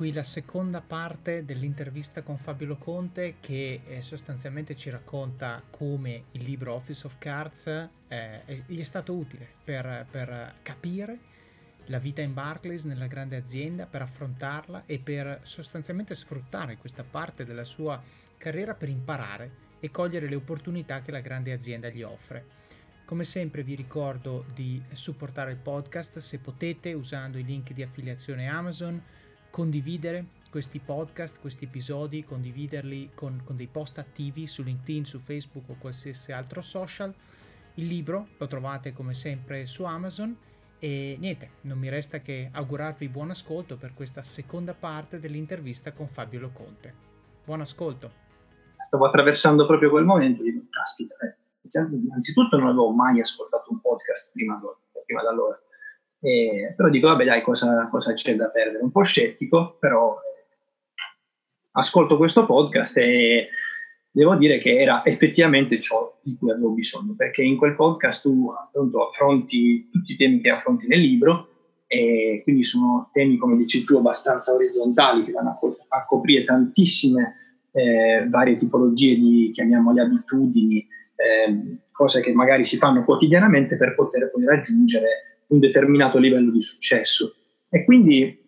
qui la seconda parte dell'intervista con Fabio Loconte che eh, sostanzialmente ci racconta come il libro Office of Cards eh, gli è stato utile per, per, capire la vita in Barclays nella grande azienda, per affrontarla e per sostanzialmente sfruttare questa parte della sua carriera per imparare e cogliere le opportunità che la grande azienda gli offre. Come sempre vi ricordo di supportare il podcast se potete usando i link di affiliazione Amazon, condividere questi podcast, questi episodi, condividerli con, con dei post attivi su LinkedIn, su Facebook o qualsiasi altro social. Il libro lo trovate come sempre su Amazon e niente, non mi resta che augurarvi buon ascolto per questa seconda parte dell'intervista con Fabio Loconte. Buon ascolto. Stavo attraversando proprio quel momento di caspita, eh innanzitutto non avevo mai ascoltato un podcast prima, prima da allora, eh, però dico, vabbè dai, cosa, cosa, c'è da perdere? Un po' scettico, però eh, ascolto questo podcast e devo dire che era effettivamente ciò di cui avevo bisogno, perché in quel podcast tu appunto affronti tutti i temi che affronti nel libro e quindi sono temi, come dici tu, abbastanza orizzontali che vanno a, coprire tantissime eh, varie tipologie di, chiamiamole, abitudini, eh, cose che magari si fanno quotidianamente per poter poi raggiungere un determinato livello di successo. E quindi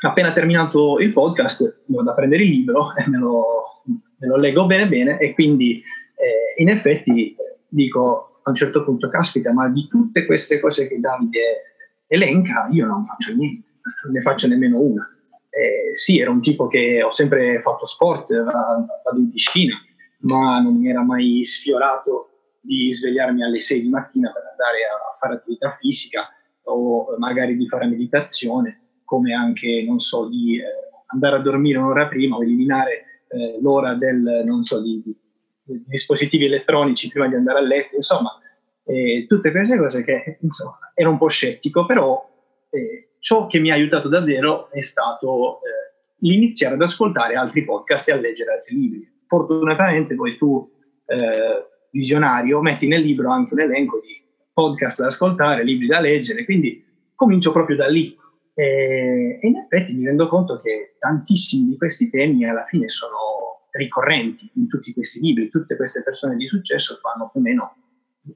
appena terminato il podcast vado a prendere il libro e me lo, me lo leggo bene bene e quindi eh, in effetti dico a un certo punto, caspita, ma di tutte queste cose che Davide elenca io non faccio niente, non ne faccio nemmeno una. Eh, sì, ero un tipo che ho sempre fatto sport, vado in piscina, ma non mi era mai sfiorato di svegliarmi alle 6 di mattina per andare a fare attività fisica o magari di fare meditazione, come anche, non so, di eh, andare a dormire un'ora prima o eliminare eh, l'ora del, non so, di, di, di, dispositivi elettronici prima di andare a letto, insomma, eh, tutte queste cose che, insomma, ero un po' scettico, però eh, ciò che mi ha aiutato davvero è stato eh, l'iniziare ad ascoltare altri podcast e a leggere altri libri. Fortunatamente poi tu, eh, visionario, metti nel libro anche un elenco di podcast da ascoltare, libri da leggere, quindi comincio proprio da lì. E, in effetti mi rendo conto che tantissimi di questi temi alla fine sono ricorrenti in tutti questi libri, tutte queste persone di successo fanno più o meno,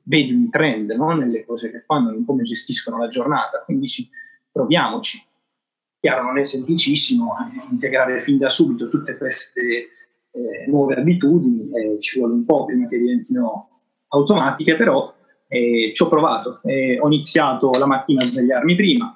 vedi un trend no? nelle cose che fanno, in come gestiscono la giornata, quindi ci, proviamoci. Chiaro, non è semplicissimo eh, integrare fin da subito tutte queste eh, nuove abitudini, eh, ci vuole un po' prima che diventino automatiche, però eh, ci ho provato. ho iniziato la mattina a svegliarmi prima,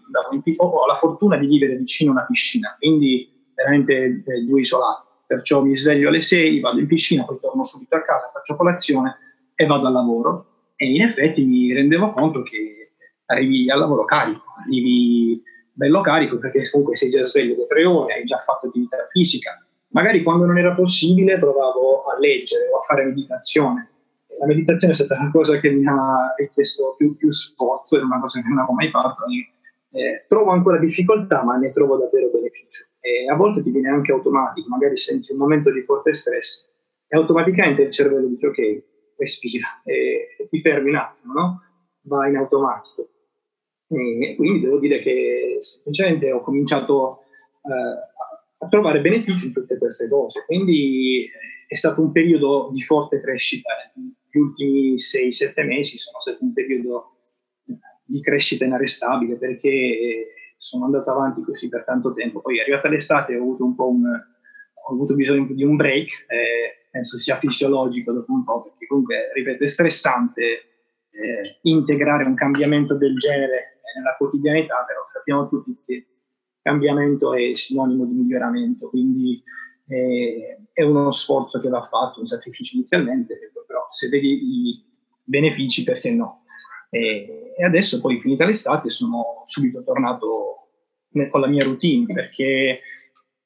ho la fortuna di vivere vicino a una piscina, quindi veramente eh, due isolati. Perciò mi sveglio alle 6, vado in piscina, poi torno subito a casa, faccio colazione e vado al lavoro. E in effetti mi rendevo conto che arrivi al lavoro carico, arrivi bello carico perché comunque sei già sveglio da tre ore, hai già fatto attività fisica, Magari quando non era possibile provavo a leggere o a fare meditazione. La meditazione è stata una cosa che mi ha richiesto più, più sforzo, è una cosa che non avevo mai fatto. Eh, trovo ancora difficoltà, ma ne trovo davvero beneficio. E a volte ti viene anche automatico, magari senti un momento di forte stress e automaticamente il cervello dice ok, respira e ti fermi un attimo, no? va in automatico. E quindi devo dire che semplicemente ho cominciato eh, a trovare benefici in tutte queste cose. Quindi eh, è stato un periodo di forte crescita. Gli ultimi 6-7 mesi sono stato un periodo eh, di crescita inarrestabile perché eh, sono andato avanti così per tanto tempo. Poi arrivata l'estate ho avuto un po' un, ho avuto bisogno di un break, eh, penso sia fisiologico dopo un po', perché comunque, ripeto, è stressante eh, integrare un cambiamento del genere nella quotidianità, però sappiamo tutti che cambiamento è sinonimo di miglioramento, quindi eh, è uno sforzo che va fatto, un sacrificio inizialmente, però se vedi i benefici perché no. E, e adesso poi finita l'estate sono subito tornato con la mia routine perché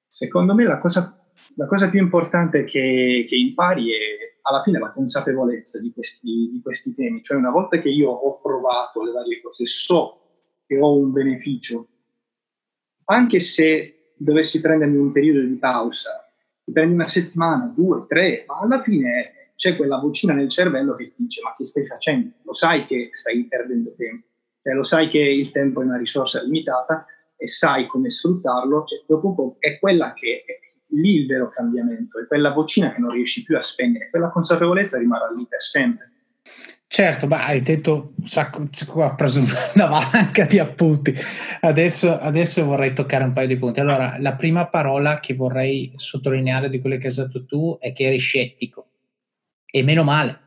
secondo me la cosa, la cosa più importante che, che, impari è alla fine la consapevolezza di questi, di questi temi, cioè una volta che io ho provato le varie cose, so che ho un beneficio anche se dovessi prendermi un periodo di pausa, ti prendi una settimana, due, tre, ma alla fine c'è quella vocina nel cervello che ti dice ma che stai facendo? Lo sai che stai perdendo tempo, cioè, lo sai che il tempo è una risorsa limitata e sai come sfruttarlo, cioè, dopo un po' è quella che è lì il vero cambiamento, è quella vocina che non riesci più a spegnere, quella consapevolezza rimarrà lì per sempre. Certo, ma hai detto un sacco, ho preso una valanga di appunti. Adesso, adesso, vorrei toccare un paio di punti. Allora, la prima parola che vorrei sottolineare di quello che hai usato tu è che eri scettico. E meno male.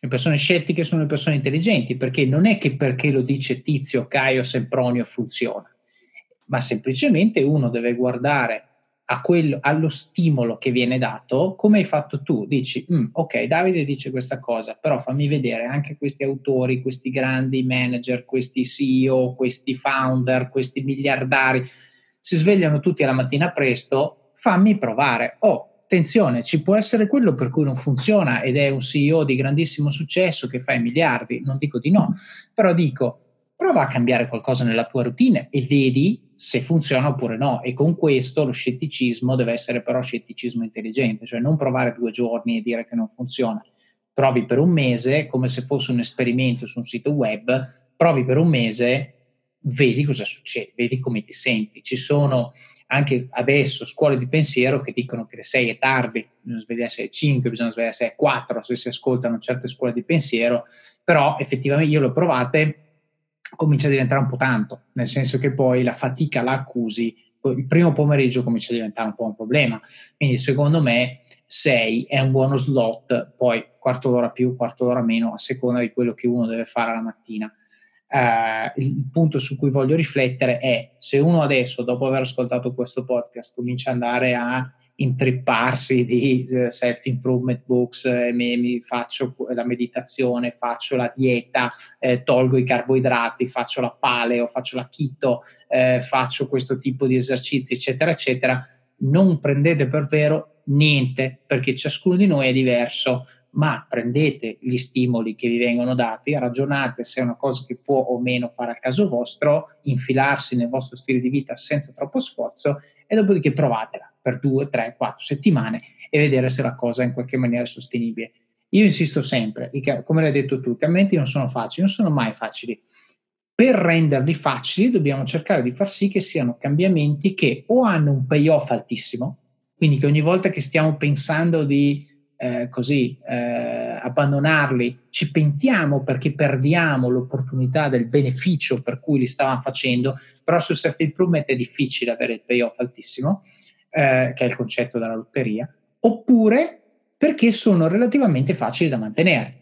Le persone scettiche sono le persone intelligenti, perché non è che perché lo dice Tizio, Caio, Sempronio funziona, ma semplicemente uno deve guardare quello, allo stimolo che viene dato, come hai fatto tu, dici, mm, ok, Davide dice questa cosa, però fammi vedere anche questi autori, questi grandi manager, questi CEO, questi founder, questi miliardari, si svegliano tutti alla mattina presto, fammi provare. Oh, attenzione, ci può essere quello per cui non funziona ed è un CEO di grandissimo successo che fa i miliardi, non dico di no, però dico, prova a cambiare qualcosa nella tua routine e vedi se funziona oppure no. E con questo lo scetticismo deve essere però scetticismo intelligente, cioè non provare due giorni e dire che non funziona. Provi per un mese come se fosse un esperimento su un sito web, provi per un mese, vedi cosa succede, vedi come ti senti. Ci sono anche adesso scuole di pensiero che dicono che le 6 è tardi, bisogna svegliarsi alle 5, bisogna svegliarsi alle 4 se si ascoltano certe scuole di pensiero, però effettivamente io le ho provate comincia a diventare un po' tanto, nel senso che poi la fatica la accusi, il primo pomeriggio comincia a diventare un po' un problema. Quindi secondo me 6 è un buono slot, poi quarto d'ora più, quarto d'ora meno, a seconda di quello che uno deve fare la mattina. Uh, il punto su cui voglio riflettere è se uno adesso, dopo aver ascoltato questo podcast, comincia ad andare a intripparsi di eh, self-improvement books, eh, mi, mi, faccio la meditazione, faccio la dieta, eh, tolgo i carboidrati, faccio la paleo, faccio la keto, eh, faccio questo tipo di esercizi, eccetera, eccetera. Non prendete per vero niente, perché ciascuno di noi è diverso, ma prendete gli stimoli che vi vengono dati, ragionate se è una cosa che può o meno fare al caso vostro, infilarsi nel vostro stile di vita senza troppo sforzo e dopodiché provatela per due, tre, quattro settimane e vedere se la cosa è in qualche maniera sostenibile. Io insisto sempre, come l'hai detto tu, i cambiamenti non sono facili, non sono mai facili. Per renderli facili dobbiamo cercare di far sì che siano cambiamenti che o hanno un payoff altissimo, quindi che ogni volta che stiamo pensando di eh, così eh, abbandonarli ci pentiamo perché perdiamo l'opportunità del beneficio per cui li stavamo facendo, però su self improvement è difficile avere il payoff altissimo eh, che è il concetto della lotteria, oppure perché sono relativamente facili da mantenere.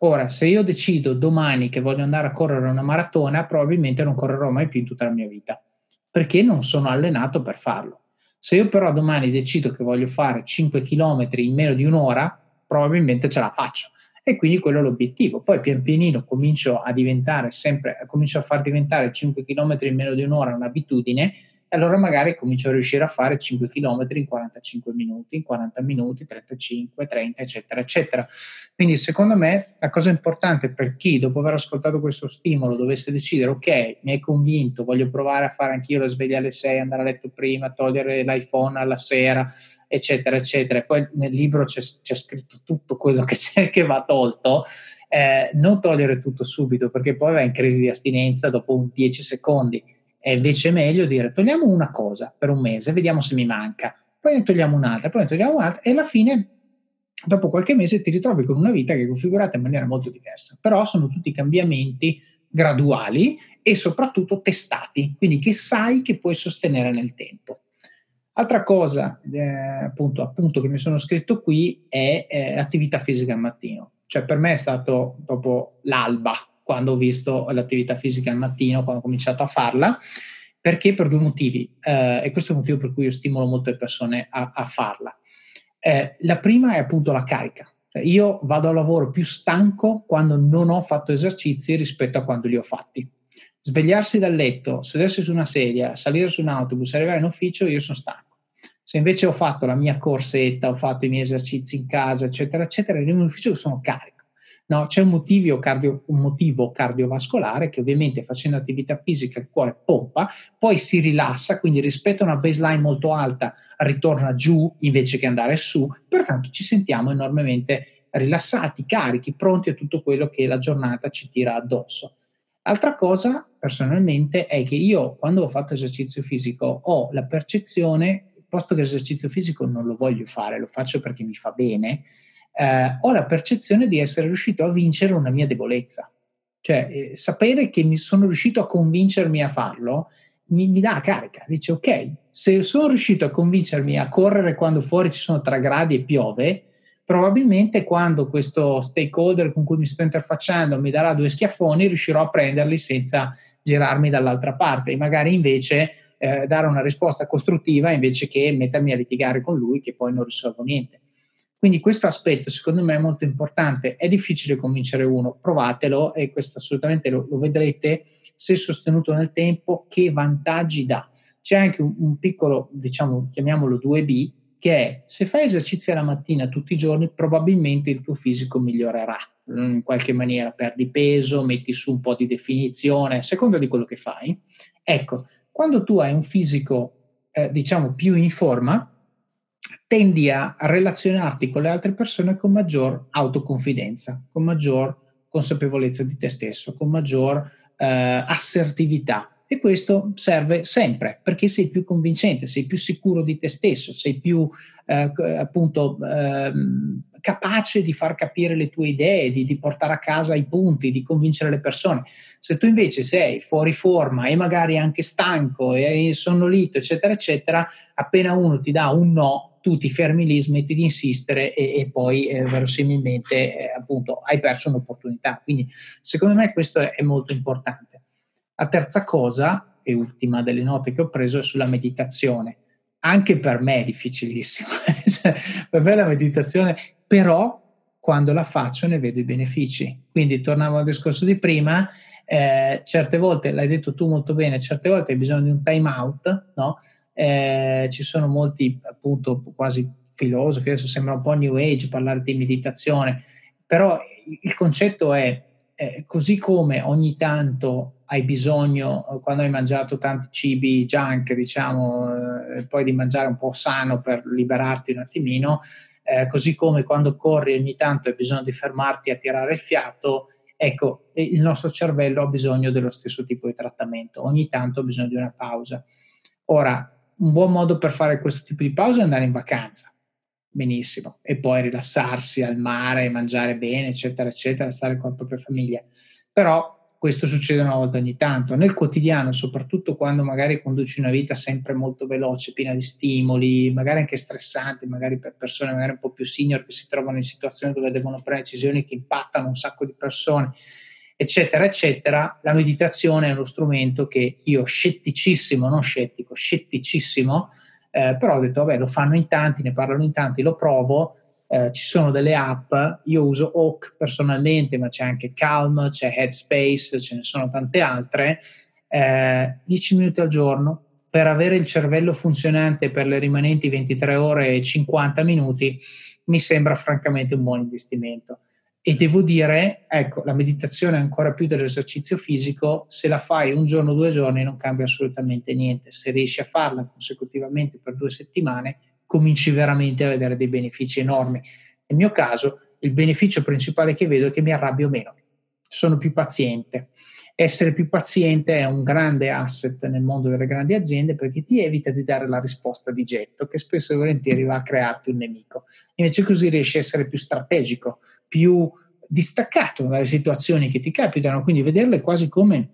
Ora, se io decido domani che voglio andare a correre una maratona, probabilmente non correrò mai più in tutta la mia vita, perché non sono allenato per farlo. Se io però domani decido che voglio fare 5 km in meno di un'ora, probabilmente ce la faccio. E quindi quello è l'obiettivo. Poi pian pianino comincio a diventare sempre, comincio a far diventare 5 km in meno di un'ora un'abitudine allora magari comincio a riuscire a fare 5 km in 45 minuti, in 40 minuti, 35, 30, eccetera, eccetera. Quindi secondo me la cosa importante per chi dopo aver ascoltato questo stimolo dovesse decidere, ok, mi hai convinto, voglio provare a fare anch'io la sveglia alle 6, andare a letto prima, togliere l'iPhone alla sera, eccetera, eccetera. E poi nel libro c'è, c'è scritto tutto quello che, che va tolto. Eh, non togliere tutto subito perché poi va in crisi di astinenza dopo 10 secondi è invece meglio dire togliamo una cosa per un mese, vediamo se mi manca, poi ne togliamo un'altra, poi ne togliamo un'altra e alla fine dopo qualche mese ti ritrovi con una vita che è configurata in maniera molto diversa. Però sono tutti cambiamenti graduali e soprattutto testati, quindi che sai che puoi sostenere nel tempo. Altra cosa, eh, appunto, appunto, che mi sono scritto qui è eh, l'attività fisica al mattino. Cioè per me è stato proprio l'alba quando ho visto l'attività fisica al mattino, quando ho cominciato a farla, perché per due motivi, eh, e questo è il motivo per cui io stimolo molto le persone a, a farla. Eh, la prima è appunto la carica. Cioè, io vado al lavoro più stanco quando non ho fatto esercizi rispetto a quando li ho fatti. Svegliarsi dal letto, sedersi su una sedia, salire su un autobus, arrivare in ufficio, io sono stanco. Se invece ho fatto la mia corsetta, ho fatto i miei esercizi in casa, eccetera, eccetera, in ufficio sono carico. No, c'è un motivo, cardio, un motivo, cardiovascolare che ovviamente facendo attività fisica il cuore pompa, poi si rilassa, quindi rispetto a una baseline molto alta ritorna giù invece che andare su, pertanto ci sentiamo enormemente rilassati, carichi, pronti a tutto quello che la giornata ci tira addosso. Altra cosa, personalmente, è che io quando ho fatto esercizio fisico ho la percezione, posto che l'esercizio fisico non lo voglio fare, lo faccio perché mi fa bene, eh, ho la percezione di essere riuscito a vincere una mia debolezza. Cioè, eh, sapere che mi sono riuscito a convincermi a farlo mi, mi, dà carica. Dice, ok, se sono riuscito a convincermi a correre quando fuori ci sono 3 gradi e piove, probabilmente quando questo stakeholder con cui mi sto interfacciando mi darà due schiaffoni, riuscirò a prenderli senza girarmi dall'altra parte e magari invece eh, dare una risposta costruttiva invece che mettermi a litigare con lui che poi non risolvo niente. Quindi questo aspetto secondo me è molto importante, è difficile convincere uno, provatelo e questo assolutamente lo, lo vedrete se sostenuto nel tempo, che vantaggi dà. C'è anche un, un piccolo, diciamo, chiamiamolo 2B, che è se fai esercizio la mattina tutti i giorni, probabilmente il tuo fisico migliorerà in qualche maniera, perdi peso, metti su un po' di definizione, a seconda di quello che fai. Ecco, quando tu hai un fisico, eh, diciamo, più in forma, tendi a relazionarti con le altre persone con maggior autoconfidenza, con maggior consapevolezza di te stesso, con maggior eh, assertività. E questo serve sempre perché sei più convincente, sei più sicuro di te stesso, sei più eh, appunto eh, capace di far capire le tue idee, di, di, portare a casa i punti, di convincere le persone. Se tu invece sei fuori forma e magari anche stanco e sonnolito, eccetera, eccetera, appena uno ti dà un no, tu ti fermi lì, smetti di insistere e, e poi eh, verosimilmente eh, appunto hai perso un'opportunità. Quindi secondo me questo è, molto importante. La terza cosa, e ultima delle note che ho preso, è sulla meditazione. Anche per me è difficilissimo. Per me la meditazione, però quando la faccio ne vedo i benefici. Quindi tornavo al discorso di prima, eh, certe volte, l'hai detto tu molto bene, certe volte hai bisogno di un time out, no? Eh, ci sono molti appunto quasi filosofi, adesso sembra un po' new age parlare di meditazione, però il concetto è eh, così come ogni tanto hai bisogno, quando hai mangiato tanti cibi junk, diciamo, eh, poi di mangiare un po' sano per liberarti un attimino, eh, così come quando corri ogni tanto hai bisogno di fermarti a tirare il fiato, ecco, il nostro cervello ha bisogno dello stesso tipo di trattamento, ogni tanto ha bisogno di una pausa. Ora, un buon modo per fare questo tipo di pausa è andare in vacanza benissimo, e poi rilassarsi al mare, mangiare bene, eccetera, eccetera, stare con la propria famiglia. Però questo succede una volta ogni tanto. Nel quotidiano, soprattutto quando magari conduci una vita sempre molto veloce, piena di stimoli, magari anche stressanti, magari per persone magari un po' più senior che si trovano in situazioni dove devono prendere decisioni che impattano un sacco di persone, eccetera, eccetera, la meditazione è uno strumento che io scetticissimo, non scettico, scetticissimo, eh, però ho detto, vabbè, lo fanno in tanti, ne parlano in tanti, lo provo. Eh, ci sono delle app, io uso Oak personalmente, ma c'è anche Calm, c'è Headspace, ce ne sono tante altre. Eh, 10 minuti al giorno per avere il cervello funzionante per le rimanenti 23 ore e 50 minuti mi sembra francamente un buon investimento. E devo dire, ecco, la meditazione ancora più dell'esercizio fisico, se la fai un giorno o due giorni non cambia assolutamente niente. Se riesci a farla consecutivamente per due settimane, cominci veramente a vedere dei benefici enormi. Nel mio caso, il beneficio principale che vedo è che mi arrabbio meno, sono più paziente. Essere più paziente è un grande asset nel mondo delle grandi aziende perché ti evita di dare la risposta di getto, che spesso e volentieri va a crearti un nemico. Invece così riesci a essere più strategico, più distaccato dalle situazioni che ti capitano, quindi vederle quasi come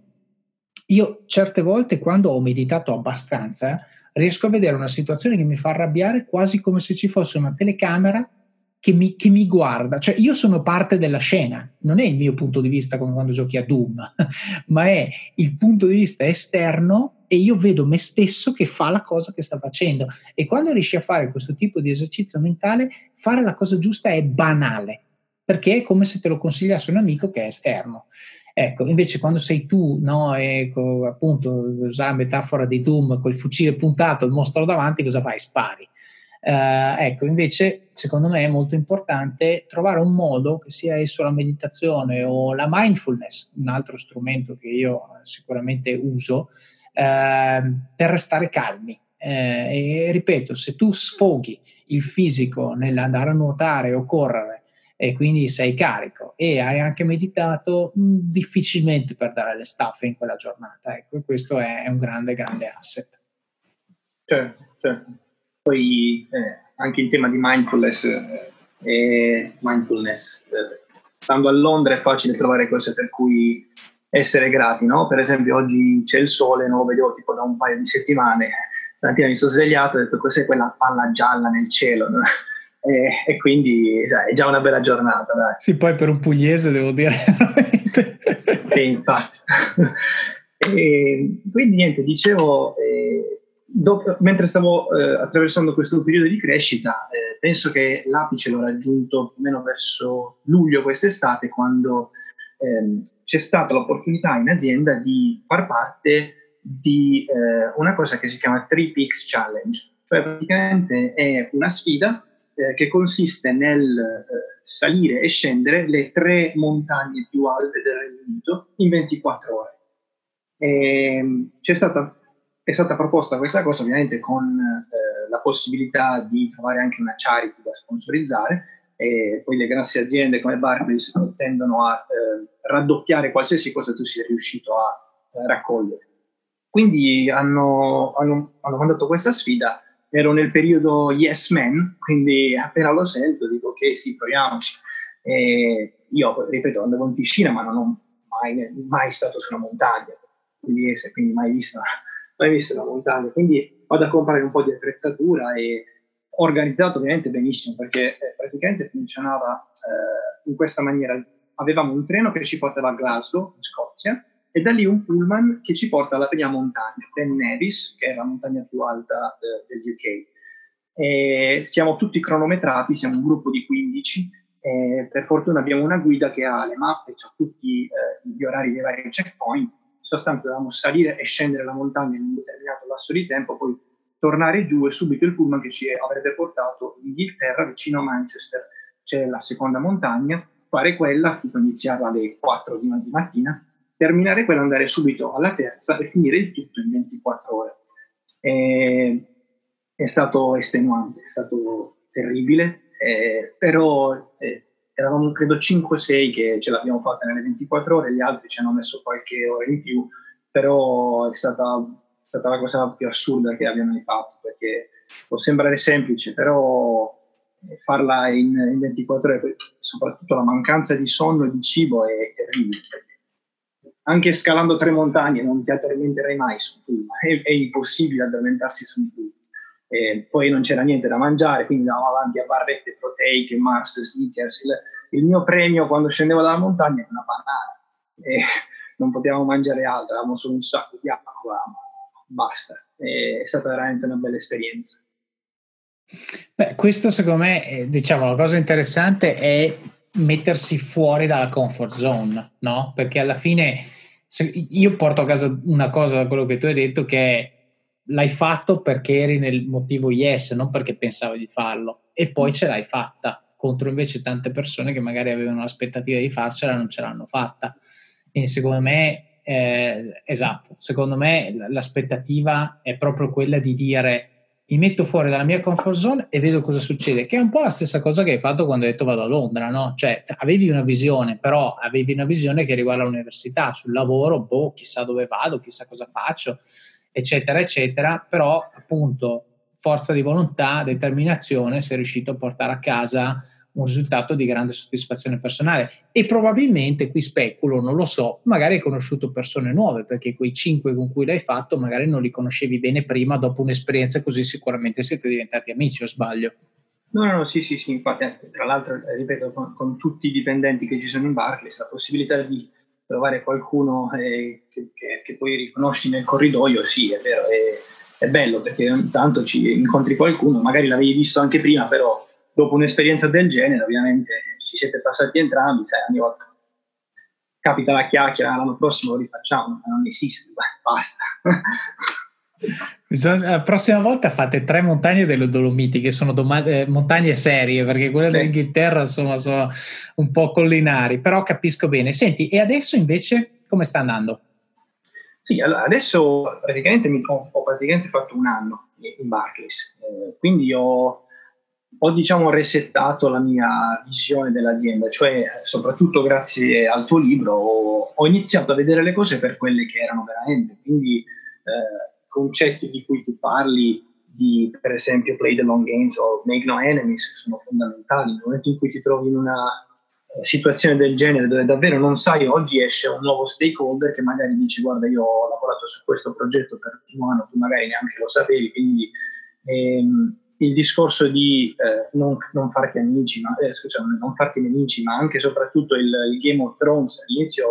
io certe volte quando ho meditato abbastanza riesco a vedere una situazione che mi fa arrabbiare quasi come se ci fosse una telecamera che mi, che mi, guarda, cioè io sono parte della scena, non è il mio punto di vista come quando giochi a Doom, ma è il punto di vista esterno e io vedo me stesso che fa la cosa che sta facendo. E quando riesci a fare questo tipo di esercizio mentale, fare la cosa giusta è banale perché è come se te lo consigliasse un amico che è esterno. Ecco, invece quando sei tu, no, ecco, appunto, usare la metafora di Doom, col fucile puntato, il mostro davanti, cosa fai? Spari. Uh, ecco, invece, secondo me è molto importante trovare un modo, che sia esso la meditazione o la mindfulness, un altro strumento che io sicuramente uso, uh, per restare calmi. Uh, e ripeto, se tu sfoghi il fisico nell'andare a nuotare o correre, e quindi sei carico e hai anche meditato mh, difficilmente per dare le staffe in quella giornata. Ecco, questo è, è un grande, grande asset. Certo, certo. Poi eh, anche in tema di mindfulness, eh, mindfulness stando a Londra è facile trovare cose per cui essere grati, no? Per esempio oggi c'è il sole, non lo vedevo tipo da un paio di settimane, stamattina mi sono svegliato e ho detto cos'è quella palla gialla nel cielo, no? e, e, quindi sai, è già una bella giornata. Dai. Sì, poi per un pugliese devo dire. sì, infatti. e, quindi niente, dicevo, eh, dopo, mentre stavo eh, attraversando questo periodo di crescita, eh, penso che l'apice l'ho raggiunto più o meno verso luglio quest'estate, quando ehm, c'è stata l'opportunità in azienda di far parte di eh, una cosa che si chiama Three Peaks Challenge, cioè praticamente è una sfida eh, che consiste nel eh, salire e scendere le tre montagne più alte del Regno Unito in 24 ore. E, ehm, c'è stata è stata proposta questa cosa ovviamente con eh, la possibilità di trovare anche una charity da sponsorizzare e poi le grosse aziende come Barclays tendono a eh, raddoppiare qualsiasi cosa tu sia riuscito a eh, raccogliere. Quindi hanno, hanno, hanno, mandato questa sfida, ero nel periodo yes man, quindi appena lo sento dico ok sì, proviamoci. E io, ripeto, andavo in piscina ma non ho mai, mai stato su una montagna, quindi, quindi mai visto mai visto una montagna, quindi vado a comprare un po' di attrezzatura e organizzato ovviamente benissimo perché eh, praticamente funzionava eh, in questa maniera. Avevamo un treno che ci portava a Glasgow, in Scozia, e da lì un pullman che ci porta alla prima montagna, Ben Nevis, che è la montagna più alta eh, degli UK. E siamo tutti cronometrati, siamo un gruppo di 15, e per fortuna abbiamo una guida che ha le mappe, ha tutti eh, gli orari dei vari checkpoint, sostanza dovevamo salire e scendere la montagna in un determinato lasso di tempo, poi tornare giù e subito il pullman che ci avrebbe portato in Inghilterra, vicino a Manchester, c'è la seconda montagna, fare quella, tipo iniziarla alle 4 di mattina, terminare quella, andare subito alla terza e finire il tutto in 24 ore. E, è stato estenuante, è stato terribile, eh, però eh, eravamo credo 5-6 che ce l'abbiamo fatta nelle 24 ore, gli altri ci hanno messo qualche ora in più, però è stata, è stata la cosa più assurda che abbiamo mai fatto, perché può sembrare semplice, però farla in, in 24 ore, soprattutto la mancanza di sonno e di cibo è terribile. Anche scalando tre montagne non ti addormenterai mai su un pullman, è, è impossibile addormentarsi su un pullman e poi non c'era niente da mangiare, quindi andavamo avanti a barrette proteiche, Mars, Snickers. Il, il mio premio quando scendevo dalla montagna era una banana e non potevamo mangiare altro, avevamo solo un sacco di acqua, basta. È stata veramente una bella esperienza. Beh, questo secondo me, diciamo, la cosa interessante è mettersi fuori dalla comfort zone, no? Perché alla fine io porto a casa una cosa da quello che tu hai detto che è l'hai fatto perché eri nel motivo yes, non perché pensavi di farlo, e poi ce l'hai fatta contro invece tante persone che magari avevano l'aspettativa di farcela e non ce l'hanno fatta. Quindi secondo me, eh, esatto, secondo me l'aspettativa è proprio quella di dire mi metto fuori dalla mia comfort zone e vedo cosa succede, che è un po' la stessa cosa che hai fatto quando hai detto vado a Londra, no? Cioè avevi una visione, però avevi una visione che riguarda l'università, sul lavoro, boh, chissà dove vado, chissà cosa faccio, eccetera, eccetera, però appunto forza di volontà, determinazione, sei riuscito a portare a casa un risultato di grande soddisfazione personale e probabilmente qui speculo, non lo so, magari hai conosciuto persone nuove perché quei cinque con cui l'hai fatto magari non li conoscevi bene prima, dopo un'esperienza così sicuramente siete diventati amici o sbaglio? No, no, no, sì, sì, sì, infatti tra l'altro, ripeto, con, con tutti i dipendenti che ci sono in Barclays, la possibilità di trovare qualcuno eh, che, che, che, poi riconosci nel corridoio, sì, è vero, è, è bello perché ogni tanto ci incontri qualcuno, magari l'avevi visto anche prima, però dopo un'esperienza del genere ovviamente ci siete passati entrambi, sai, ogni volta capita la chiacchiera, l'anno prossimo lo rifacciamo, non esiste, basta. La prossima volta fate tre montagne delle Dolomiti, che sono doma- eh, montagne serie, perché quelle sì. dell'Inghilterra insomma sono un po' collinari, però capisco bene. Senti, e adesso invece come sta andando? Sì, allora, adesso praticamente mi, ho, ho, praticamente fatto un anno in Barclays, eh, quindi ho, ho diciamo resettato la mia visione dell'azienda, cioè soprattutto grazie al tuo libro ho, ho iniziato a vedere le cose per quelle che erano veramente, quindi eh, concetti di cui tu parli, di per esempio play the long games o make no enemies sono fondamentali, nel momento in cui ti trovi in una eh, situazione del genere dove davvero non sai, oggi esce un nuovo stakeholder che magari dice guarda io ho lavorato su questo progetto per un anno, tu magari neanche lo sapevi, quindi ehm, il discorso di eh, non, non, farti amici, ma, eh, scusate, non farti nemici, ma anche e soprattutto il, il, Game of Thrones. All'inizio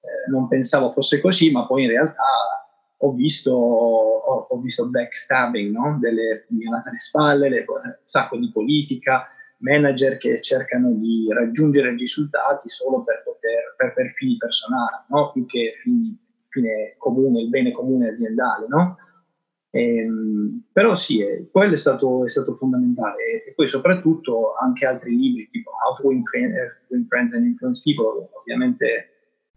eh, non pensavo fosse così, ma poi in realtà ho visto, ho, ho visto backstabbing, no? delle pugnalate alle spalle, le, un sacco di politica, manager che cercano di raggiungere risultati solo per, poter, per, per fini personali, no? più che fini, fine comune, il bene comune aziendale. No? Ehm, però sì, eh, quello è stato, è stato fondamentale e, poi soprattutto anche altri libri tipo How to Win, eh, Win Friends and Influence People, ovviamente.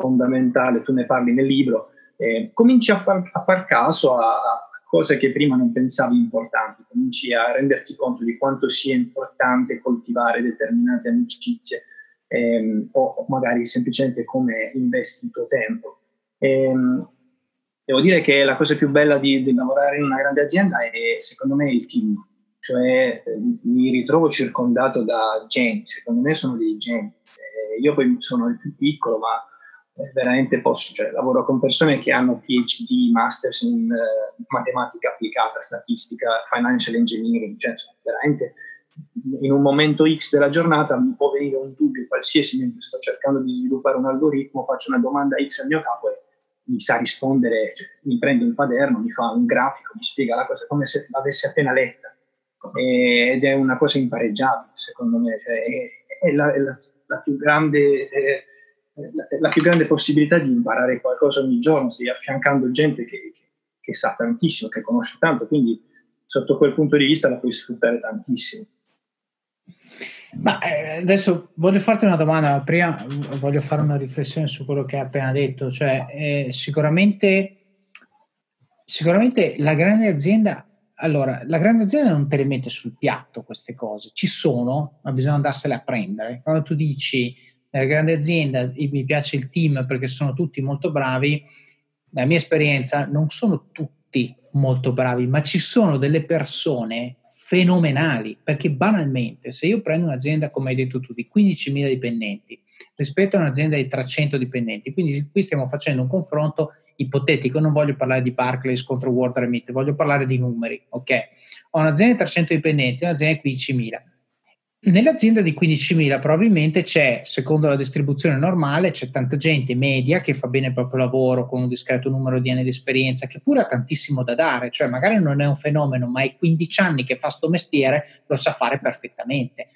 fondamentale, tu ne parli nel libro, eh, cominci a far, a far caso a, cose che prima non pensavi importanti, cominci a renderti conto di quanto sia importante coltivare determinate amicizie ehm, o magari semplicemente come investi il tuo tempo. Ehm, devo dire che la cosa più bella di, di, lavorare in una grande azienda è secondo me il team, cioè mi ritrovo circondato da geni, secondo me sono dei geni. Eh, io poi sono il più piccolo, ma veramente posso, cioè, lavoro con persone che hanno PhD, masters in uh, matematica applicata, statistica, financial engineering, cioè veramente in un momento X della giornata mi può venire un dubbio qualsiasi mentre sto cercando di sviluppare un algoritmo, faccio una domanda X al mio capo e mi sa rispondere, cioè, mi prende un quaderno, mi fa un grafico, mi spiega la cosa come se l'avessi appena letta. E, ed è una cosa impareggiabile secondo me, cioè, è, è, la, è la, la, più grande... Eh, la, più grande possibilità di imparare qualcosa ogni giorno, stai affiancando gente che, che, che, sa tantissimo, che conosce tanto, quindi sotto quel punto di vista la puoi sfruttare tantissimo. Ma eh, adesso voglio farti una domanda, prima voglio fare una riflessione su quello che hai appena detto, cioè eh, sicuramente, sicuramente la grande azienda allora, la grande azienda non te le mette sul piatto queste cose, ci sono, ma bisogna andarsene a prendere. Quando tu dici nella grande azienda mi piace il team perché sono tutti molto bravi, la mia esperienza non sono tutti molto bravi, ma ci sono delle persone fenomenali, perché banalmente se io prendo un'azienda, come hai detto tu, di 15.000 dipendenti rispetto a un'azienda di 300 dipendenti, quindi qui stiamo facendo un confronto ipotetico, non voglio parlare di Barclays contro World voglio parlare di numeri, ok? Ho un'azienda di 300 dipendenti, un'azienda di 15.000 Nell'azienda di 15.000 probabilmente c'è, secondo la distribuzione normale, c'è tanta gente media che fa bene il proprio lavoro con un discreto numero di anni di esperienza, che pure ha tantissimo da dare, cioè magari non è un fenomeno, ma ai 15 anni che fa sto mestiere lo sa fare perfettamente.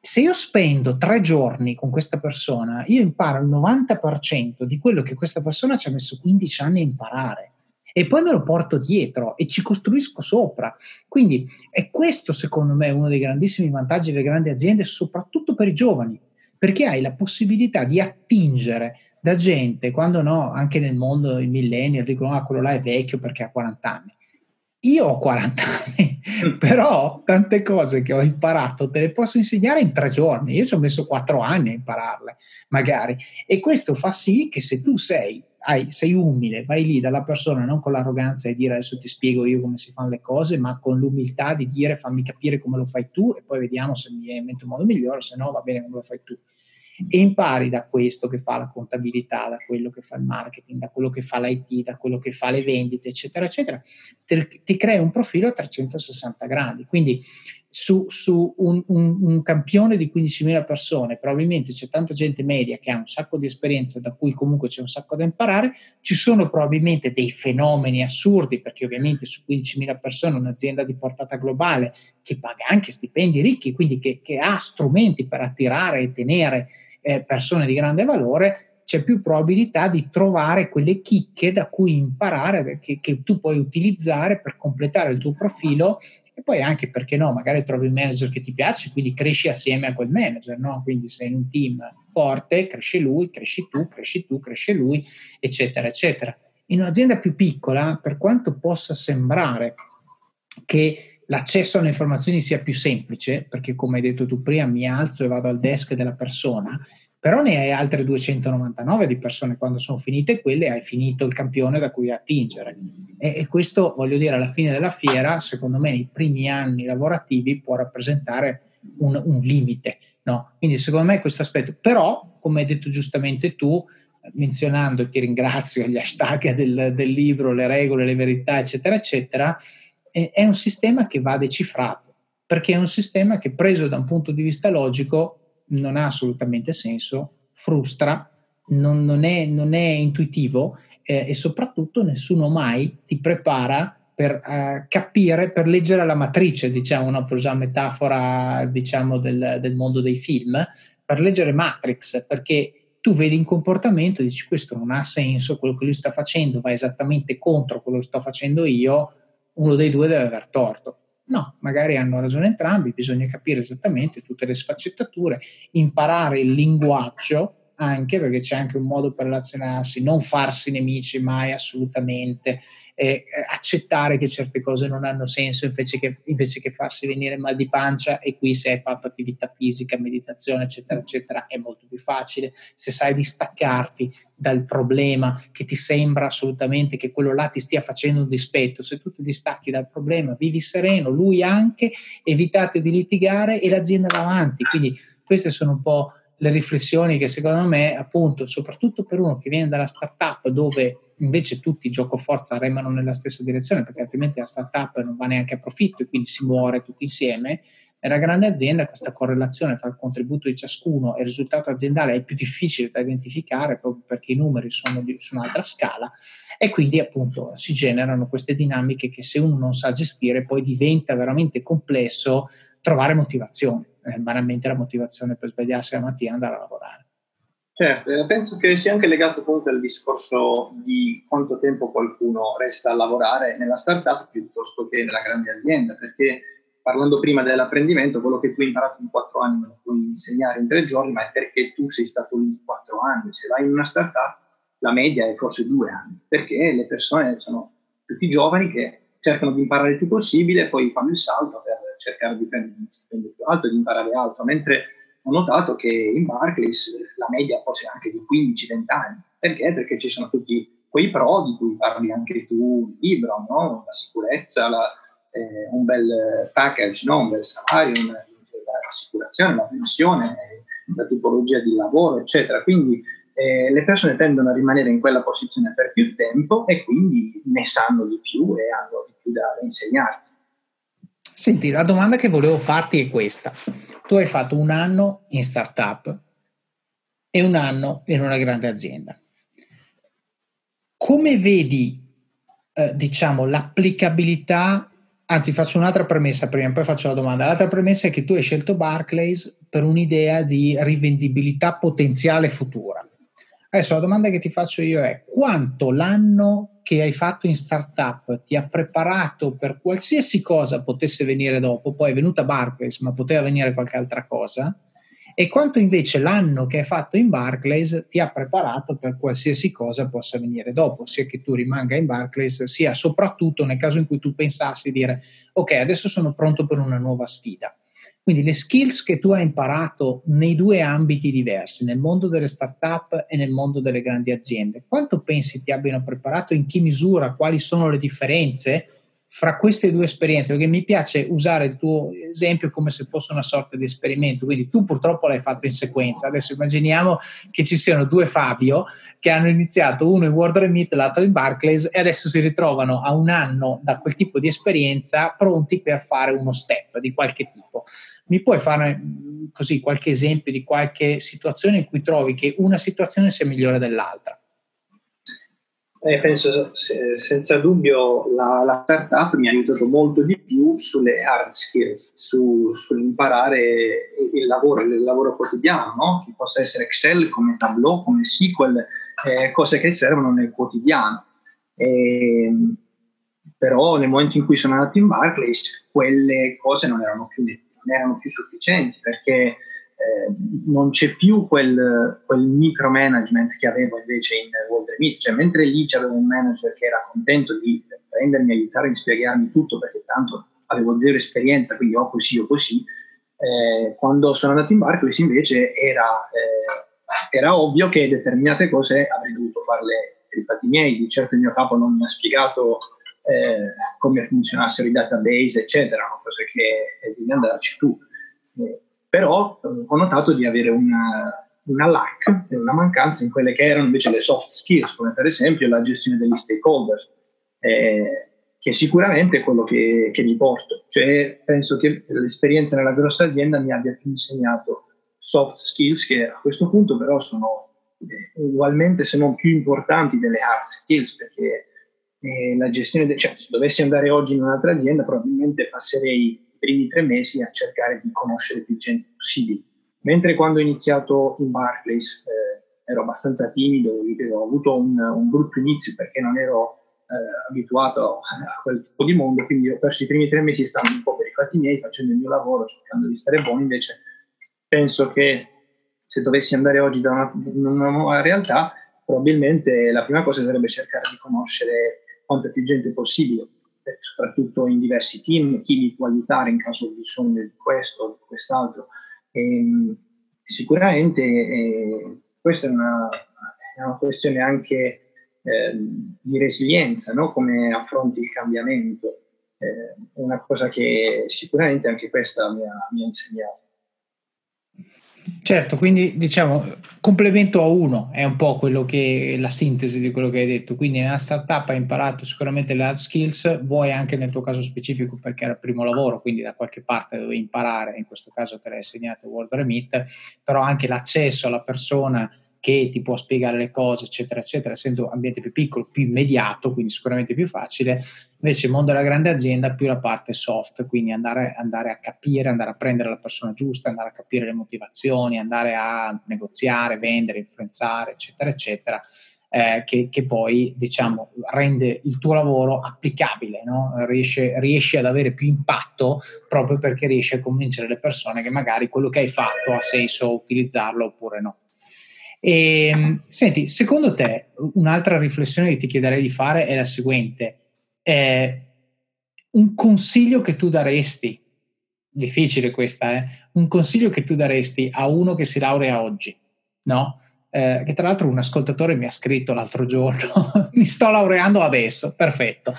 Se io spendo tre giorni con questa persona, io imparo il 90% di quello che questa persona ci ha messo 15 anni a imparare e poi me lo porto dietro e ci costruisco sopra. Quindi è questo secondo me uno dei grandissimi vantaggi delle grandi aziende, soprattutto per i giovani, perché hai la possibilità di attingere da gente, quando no, anche nel mondo i millennial dicono ah quello là è vecchio perché ha 40 anni. io ho 40 anni, però tante cose che ho imparato te le posso insegnare in tre giorni. Io ci ho messo quattro anni a impararle, magari. E questo fa sì che se tu sei, hai, sei umile, vai lì dalla persona non con l'arroganza e dire adesso ti spiego io come si fanno le cose, ma con l'umiltà di dire fammi capire come lo fai tu e poi vediamo se mi invento un modo migliore, se no va bene come lo fai tu e impari da questo che fa la contabilità, da quello che fa il marketing, da quello che fa l'IT, da quello che fa le vendite, eccetera, eccetera, ti, ti crei un profilo a 360 gradi. Quindi su, su un, un, un, campione di 15.000 persone, probabilmente c'è tanta gente media che ha un sacco di esperienza, da cui comunque c'è un sacco da imparare, ci sono probabilmente dei fenomeni assurdi, perché ovviamente su 15.000 persone un'azienda di portata globale che paga anche stipendi ricchi, quindi che, che ha strumenti per attirare e tenere eh, persone di grande valore, c'è più probabilità di trovare quelle chicche da cui imparare, che, che tu puoi utilizzare per completare il tuo profilo e poi anche perché no, magari trovi un manager che ti piace, quindi cresci assieme a quel manager, no? Quindi sei in un team forte, cresce lui, cresci tu, cresci tu, cresce lui, eccetera, eccetera. In un'azienda più piccola, per quanto possa sembrare che l'accesso alle informazioni sia più semplice, perché come hai detto tu prima mi alzo e vado al desk della persona, però ne hai altre 299 di persone, quando sono finite quelle hai finito il campione da cui attingere. E, e questo, voglio dire, alla fine della fiera, secondo me nei primi anni lavorativi può rappresentare un, un limite. No? Quindi secondo me questo aspetto, però come hai detto giustamente tu, menzionando ti ringrazio gli hashtag del, del libro, le regole, le verità, eccetera, eccetera, è un sistema che va decifrato, perché è un sistema che preso da un punto di vista logico non ha assolutamente senso, frustra, non, non, è, non è, intuitivo eh, e soprattutto nessuno mai ti prepara per uh, capire, per leggere la matrice, diciamo, no? per usare metafora diciamo, del, del mondo dei film, per leggere Matrix, perché tu vedi un comportamento e dici questo non ha senso, quello che lui sta facendo va esattamente contro quello che sto facendo io, uno dei due deve aver torto. No, magari hanno ragione entrambi, bisogna capire esattamente tutte le sfaccettature, imparare il linguaggio anche perché c'è anche un modo per relazionarsi, non farsi nemici mai assolutamente, eh, accettare che certe cose non hanno senso invece che, invece che, farsi venire mal di pancia e qui se hai fatto attività fisica, meditazione eccetera eccetera è molto più facile, se sai distaccarti dal problema che ti sembra assolutamente che quello là ti stia facendo un dispetto, se tu ti distacchi dal problema vivi sereno, lui anche, evitate di litigare e l'azienda va avanti, quindi queste sono un po' le riflessioni che secondo me, appunto, soprattutto per uno che viene dalla startup dove invece tutti gioco forza remano nella stessa direzione perché altrimenti la startup non va neanche a profitto e quindi si muore tutti insieme, nella grande azienda questa correlazione fra il contributo di ciascuno e il risultato aziendale è più difficile da identificare proprio perché i numeri sono di, su un'altra scala e quindi appunto si generano queste dinamiche che se uno non sa gestire poi diventa veramente complesso trovare motivazione eh, banalmente la motivazione per svegliarsi la mattina e andare a lavorare. Certo, penso che sia anche legato comunque al discorso di quanto tempo qualcuno resta a lavorare nella startup piuttosto che nella grande azienda, perché parlando prima dell'apprendimento, quello che tu hai imparato in quattro anni me lo puoi insegnare in tre giorni, ma è perché tu sei stato lì quattro anni. Se vai in una startup, la media è forse due anni, perché le persone sono tutti giovani che cercano di imparare il più possibile e poi fanno il salto per cercare di prendere un stipendio più alto e di imparare altro, mentre ho notato che in Barclays la media fosse anche di 15-20 anni. Perché? Perché ci sono tutti quei pro di cui parli anche tu nel libro, no? la sicurezza, la, eh, un bel package, no? un bel salario, una, l'assicurazione, la pensione, la tipologia di lavoro, eccetera. Quindi eh, le persone tendono a rimanere in quella posizione per più tempo e quindi ne sanno di più e hanno di più da insegnarti. Senti, la domanda che volevo farti è questa. Tu hai fatto un anno in startup e un anno in una grande azienda. Come vedi, eh, diciamo, l'applicabilità? Anzi, faccio un'altra premessa prima, poi faccio la domanda. L'altra premessa è che tu hai scelto Barclays per un'idea di rivendibilità potenziale futura. Adesso la domanda che ti faccio io è quanto l'anno che hai fatto in startup ti ha preparato per qualsiasi cosa potesse venire dopo, poi è venuta Barclays, ma poteva venire qualche altra cosa, e quanto invece l'anno che hai fatto in Barclays ti ha preparato per qualsiasi cosa possa venire dopo, sia che tu rimanga in Barclays, sia soprattutto nel caso in cui tu pensassi di dire ok, adesso sono pronto per una nuova sfida. Quindi le skills che tu hai imparato nei due ambiti diversi, nel mondo delle start-up e nel mondo delle grandi aziende, quanto pensi ti abbiano preparato, in che misura, quali sono le differenze fra queste due esperienze, perché mi piace usare il tuo esempio come se fosse una sorta di esperimento, quindi tu purtroppo l'hai fatto in sequenza, adesso immaginiamo che ci siano due Fabio che hanno iniziato uno in World Remit, l'altro in Barclays e adesso si ritrovano a un anno da quel tipo di esperienza pronti per fare uno step di qualche tipo. Mi puoi fare così qualche esempio di qualche situazione in cui trovi che una situazione sia migliore dell'altra? Eh, penso se, senza dubbio la, la, startup mi ha aiutato molto di più sulle hard skills, su, sull'imparare il lavoro, il lavoro quotidiano, no? che possa essere Excel, come Tableau, come SQL, eh, cose che servono nel quotidiano. E, ehm, però nel momento in cui sono andato in Barclays quelle cose non erano più, non erano più sufficienti perché eh, non c'è più quel, quel micromanagement che avevo invece in Wall Remit, cioè mentre lì c'avevo un manager che era contento di prendermi, aiutarmi, spiegarmi tutto perché tanto avevo zero esperienza, quindi o così o così, eh, quando sono andato in Barclays invece era, eh, era, ovvio che determinate cose avrei dovuto farle per i fatti miei, di certo il mio capo non mi ha spiegato eh, come funzionassero i database, eccetera, cose che devi andarci tu. Eh, però eh, ho notato di avere una, una lack, una mancanza in quelle che erano invece le soft skills, come per esempio la gestione degli stakeholders, eh, che sicuramente è quello che, che, mi porto. Cioè, penso che l'esperienza nella grossa azienda mi abbia più insegnato soft skills che a questo punto però sono eh, ugualmente, se non più importanti, delle hard skills, perché eh, la gestione, de- cioè, se dovessi andare oggi in un'altra azienda, probabilmente passerei primi tre mesi a cercare di conoscere più gente possibile. Mentre quando ho iniziato in Barclays eh, ero abbastanza timido, ho avuto un, un brutto inizio perché non ero eh, abituato a quel tipo di mondo, quindi ho perso i primi tre mesi stando un po' per i fatti miei, facendo il mio lavoro, cercando di stare buono, invece penso che se dovessi andare oggi da una, una nuova realtà, probabilmente la prima cosa sarebbe cercare di conoscere quanta più gente possibile, soprattutto in diversi team, chi mi può aiutare in caso di bisogno di questo o di quest'altro. E, ehm, sicuramente eh, questa è una, è una, questione anche eh, di resilienza, no? come affronti il cambiamento, eh, una cosa che sicuramente anche questa mi ha, mi ha insegnato. Certo, quindi diciamo complemento a uno è un po' quello che la sintesi di quello che hai detto. Quindi nella startup hai imparato sicuramente le hard skills, vuoi anche nel tuo caso specifico perché era il primo lavoro, quindi da qualche parte dovevi imparare, in questo caso te l'hai insegnato World Remit, però anche l'accesso alla persona che ti può spiegare le cose, eccetera, eccetera, essendo ambiente più piccolo, più immediato, quindi sicuramente più facile. Invece il mondo della grande azienda più la parte soft, quindi andare, andare, a capire, andare a prendere la persona giusta, andare a capire le motivazioni, andare a negoziare, vendere, influenzare, eccetera, eccetera. Eh, che, che, poi diciamo rende il tuo lavoro applicabile, no? riesci ad avere più impatto proprio perché riesci a convincere le persone che magari quello che hai fatto ha senso utilizzarlo oppure no. E, ehm, senti, secondo te, un'altra riflessione che ti chiederei di fare è la seguente. Eh, un consiglio che tu daresti, difficile questa, eh? un consiglio che tu daresti a uno che si laurea oggi, no? Eh, che tra l'altro un ascoltatore mi ha scritto l'altro giorno, mi sto laureando adesso, perfetto.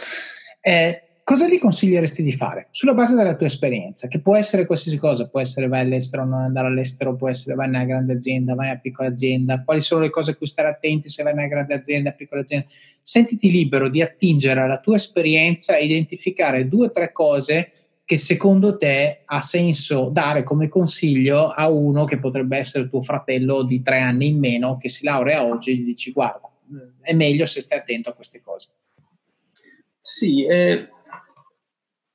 Eh, cosa gli consiglieresti di fare sulla base della tua esperienza, che può essere qualsiasi cosa, può essere vai all'estero, non andare all'estero, può essere vai nella grande azienda, vai a piccola azienda, quali sono le cose a cui stare attenti se vai nella grande azienda, piccola azienda. Sentiti libero di attingere alla tua esperienza e identificare due o tre cose che secondo te ha senso dare come consiglio a uno che potrebbe essere tuo fratello di tre anni in meno che si laurea oggi e gli dici guarda, è meglio se stai attento a queste cose. Sì, eh,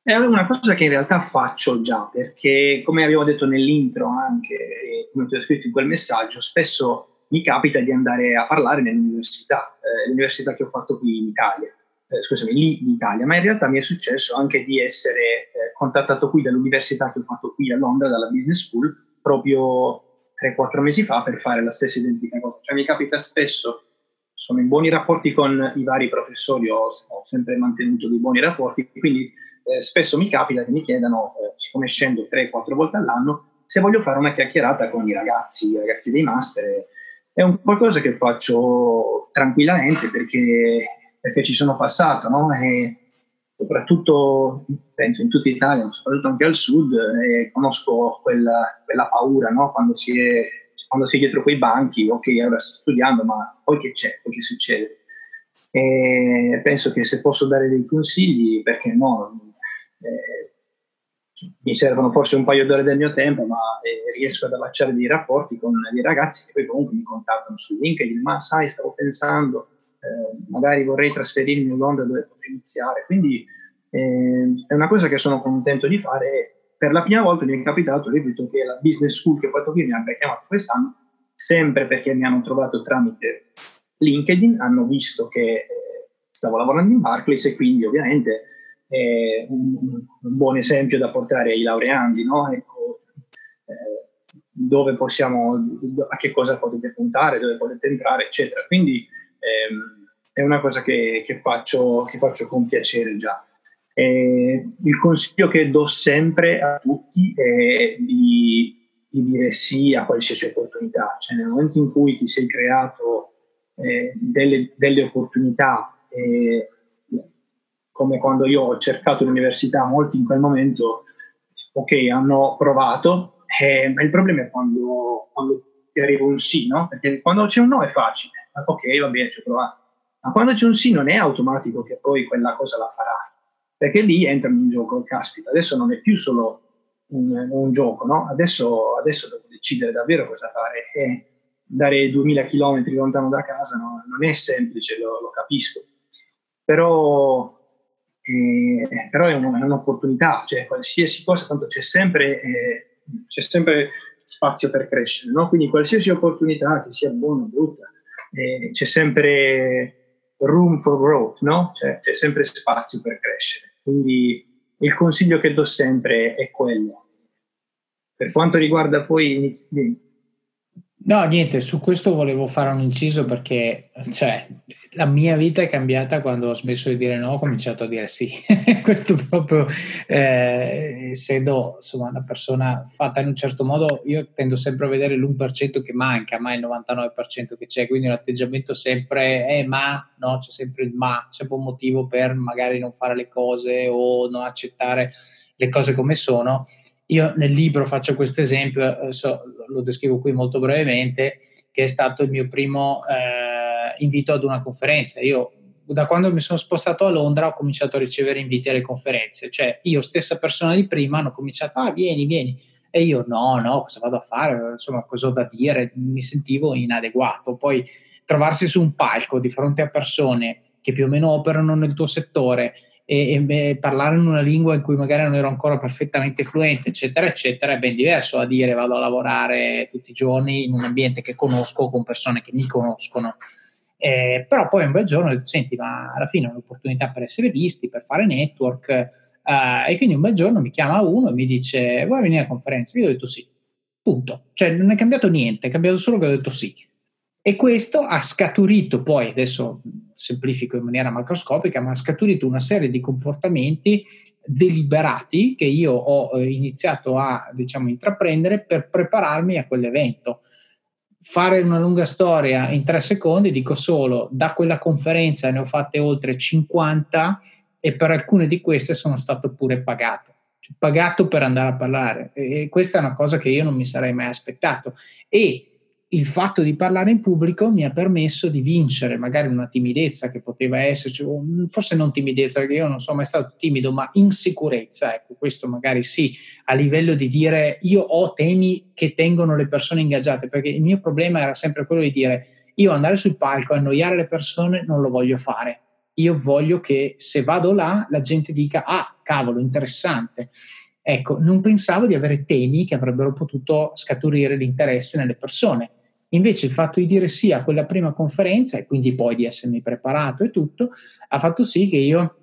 è una cosa che in realtà faccio già, perché come avevo detto nell'intro anche, come ti ho scritto in quel messaggio, spesso mi capita di andare a parlare nell'università, eh, l'università che ho fatto qui in Italia, eh, scusami, lì in Italia, ma in realtà mi è successo anche di essere eh, contattato qui dall'università che ho fatto qui a Londra, dalla Business School, proprio 3-4 mesi fa per fare la stessa identica cosa. Cioè mi capita spesso, sono in buoni rapporti con i vari professori, ho, ho sempre mantenuto dei buoni rapporti, quindi eh, spesso mi capita che mi chiedano, eh, siccome scendo 3-4 volte all'anno, se voglio fare una chiacchierata con i ragazzi, i ragazzi dei master. È un qualcosa che faccio tranquillamente perché, perché ci sono passato, no? E soprattutto, penso in tutta Italia, soprattutto anche al sud, e conosco quella, quella paura, no? Quando si è quando sei dietro quei banchi, ok, ora sto studiando, ma poi che c'è, poi che succede? E penso che se posso dare dei consigli, perché no, eh, mi servono forse un paio d'ore del mio tempo, ma eh, riesco ad allacciare dei rapporti con dei ragazzi che poi comunque mi contattano su LinkedIn, ma sai, stavo pensando, eh, magari vorrei trasferirmi in Londra dove potrei iniziare. Quindi eh, è una cosa che sono contento di fare. Per la prima volta mi è capitato, ripeto, che la business school che poi qui mi abbia chiamato quest'anno, sempre perché mi hanno trovato tramite LinkedIn, hanno visto che eh, stavo lavorando in Barclays e quindi ovviamente è un, un, buon esempio da portare ai laureandi, no? ecco, eh, dove possiamo, a che cosa potete puntare, dove potete entrare, eccetera. Quindi ehm, è una cosa che, che, faccio, che, faccio, con piacere già. E il consiglio che do sempre a tutti è di, di, dire sì a qualsiasi opportunità, cioè nel momento in cui ti sei creato eh, delle, delle, opportunità eh, come quando io ho cercato l'università, molti in quel momento, ok, hanno provato, eh, ma il problema è quando, quando ti arriva un sì, no? Perché quando c'è un no è facile, ok, va bene, ci ho provato. Ma quando c'è un sì non è automatico che poi quella cosa la farai, perché lì entrano in gioco, caspita, adesso non è più solo un, un gioco, no? Adesso, adesso, devo decidere davvero cosa fare e dare 2000 km lontano da casa no? non è semplice, lo, lo capisco. Però eh, però è, un, è, un'opportunità, cioè qualsiasi cosa, tanto c'è sempre, eh, c'è sempre spazio per crescere, no? quindi qualsiasi opportunità, che sia buona o brutta, eh, c'è sempre room for growth, no? cioè, c'è sempre spazio per crescere. Quindi il consiglio che do sempre è quello. Per quanto riguarda poi No, niente, su questo volevo fare un inciso perché cioè, la mia vita è cambiata quando ho smesso di dire no, ho cominciato a dire sì. questo proprio, eh, essendo insomma una persona fatta in un certo modo, io tendo sempre a vedere l'1% che manca, ma il 99% che c'è, quindi un atteggiamento sempre, eh ma, no, c'è sempre il ma, c'è un motivo per magari non fare le cose o non accettare le cose come sono io nel libro faccio questo esempio, eh, so, lo descrivo qui molto brevemente, che è stato il mio primo eh, invito ad una conferenza. Io da quando mi sono spostato a Londra ho cominciato a ricevere inviti alle conferenze, cioè io stessa persona di prima hanno cominciato, ah vieni, vieni, e io no, no, cosa vado a fare, insomma cosa ho da dire, mi sentivo inadeguato. Poi trovarsi su un palco di fronte a persone che più o meno operano nel tuo settore e, e, parlare in una lingua in cui magari non ero ancora perfettamente fluente, eccetera, eccetera, è ben diverso a dire vado a lavorare tutti i giorni in un ambiente che conosco con persone che mi conoscono. Eh, però poi un bel giorno senti, ma alla fine è un'opportunità per essere visti, per fare network, eh, e quindi un bel giorno mi chiama uno e mi dice, vuoi venire a conferenza? Io ho detto sì, punto. Cioè non è cambiato niente, è cambiato solo che ho detto sì. E questo ha scaturito poi, adesso semplifico in maniera macroscopica, ma ha scaturito una serie di comportamenti deliberati che io ho eh, iniziato a diciamo, intraprendere per prepararmi a quell'evento. Fare una lunga storia in tre secondi, dico solo, da quella conferenza ne ho fatte oltre 50 e per alcune di queste sono stato pure pagato cioè, pagato per andare a parlare e questa è una cosa che io non mi sarei mai aspettato e il fatto di parlare in pubblico mi ha permesso di vincere magari una timidezza che poteva esserci, forse non timidezza, perché io non sono mai stato timido, ma insicurezza, ecco, questo magari sì, a livello di dire io ho temi che tengono le persone ingaggiate, perché il mio problema era sempre quello di dire io andare sul palco, annoiare le persone, non lo voglio fare. Io voglio che se vado là la gente dica ah, cavolo, interessante. Ecco, non pensavo di avere temi che avrebbero potuto scaturire l'interesse nelle persone Invece il fatto di dire sì a quella prima conferenza e quindi poi di essermi preparato e tutto, ha fatto sì che io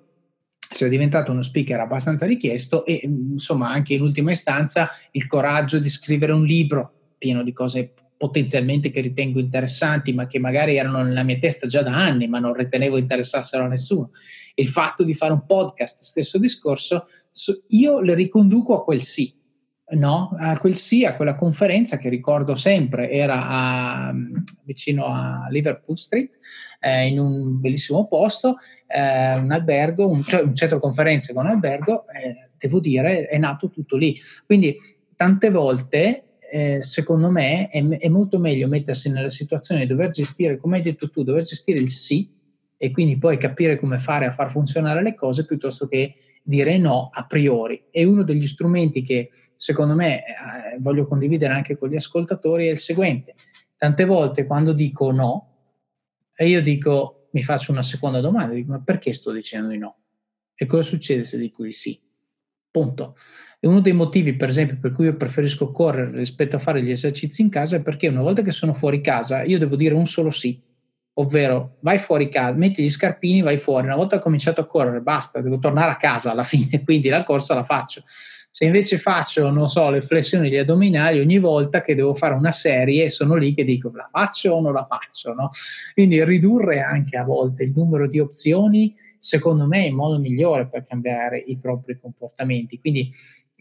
sia diventato uno speaker abbastanza richiesto e insomma anche in ultima istanza il coraggio di scrivere un libro pieno di cose potenzialmente che ritengo interessanti, ma che magari erano nella mia testa già da anni, ma non ritenevo interessassero a nessuno. Il fatto di fare un podcast, stesso discorso, io le riconduco a quel sì, no? a quel sì, a quella conferenza che ricordo sempre, era a, vicino a Liverpool Street, eh, in un bellissimo posto, eh, un albergo, un, cioè un, centro conferenze con albergo, eh, devo dire, è nato tutto lì. Quindi tante volte eh, secondo me è, è, molto meglio mettersi nella situazione di dover gestire, come hai detto tu, dover gestire il sì e quindi poi capire come fare a far funzionare le cose piuttosto che dire no a priori. E uno degli strumenti che secondo me eh, voglio condividere anche con gli ascoltatori è il seguente. Tante volte quando dico no, e io dico, mi faccio una seconda domanda, dico ma perché sto dicendo di no? E cosa succede se dico di sì? Punto. E uno dei motivi, per esempio, per cui io preferisco correre rispetto a fare gli esercizi in casa è perché una volta che sono fuori casa io devo dire un solo sì, ovvero vai fuori casa, metti gli scarpini, vai fuori. Una volta cominciato a correre, basta, devo tornare a casa alla fine, quindi la corsa la faccio. Se invece faccio, non so, le flessioni gli addominali, ogni volta che devo fare una serie sono lì che dico la faccio o non la faccio, no? Quindi ridurre anche a volte il numero di opzioni, secondo me, è il modo migliore per cambiare i propri comportamenti. Quindi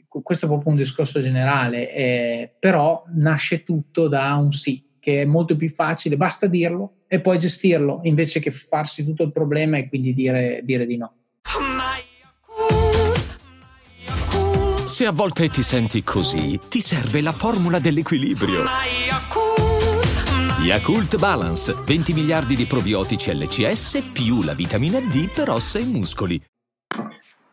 questo è proprio un discorso generale, eh, però nasce tutto da un sì, che è molto più facile, basta dirlo e poi gestirlo, invece che farsi tutto il problema e quindi dire, dire di no. Se a volte ti senti così, ti serve la formula dell'equilibrio. Yakult Balance, 20 miliardi di probiotici LCS più la vitamina D per ossa e muscoli.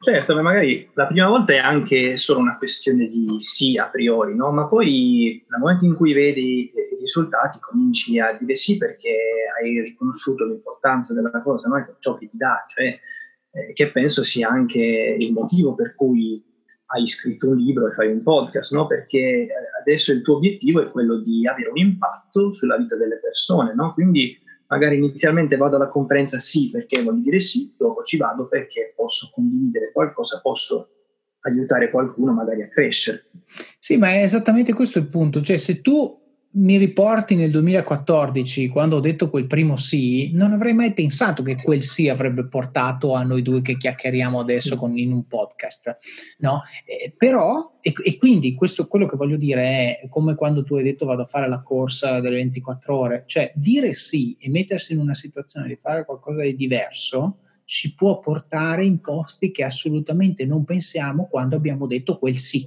Certo, ma magari la prima volta è anche solo una questione di sì a priori, no? ma poi nel momento in cui vedi i risultati cominci a dire sì perché hai riconosciuto l'importanza della cosa, no? ciò che ti dà, cioè, eh, che penso sia anche il motivo per cui hai scritto un libro e fai un podcast, no? perché eh, adesso il tuo obiettivo è quello di avere un impatto sulla vita delle persone, no? quindi magari inizialmente vado alla conferenza sì perché voglio dire sì, dopo ci vado perché posso condividere qualcosa, posso aiutare qualcuno magari a crescere. Sì, ma è esattamente questo il punto, cioè se tu mi riporti nel 2014, quando ho detto quel primo sì, non avrei mai pensato che quel sì avrebbe portato a noi due che chiacchieriamo adesso con, in un podcast, no? Eh, però, e, e, quindi questo, quello che voglio dire è come quando tu hai detto vado a fare la corsa delle 24 ore, cioè dire sì e mettersi in una situazione di fare qualcosa di diverso ci può portare in posti che assolutamente non pensiamo quando abbiamo detto quel sì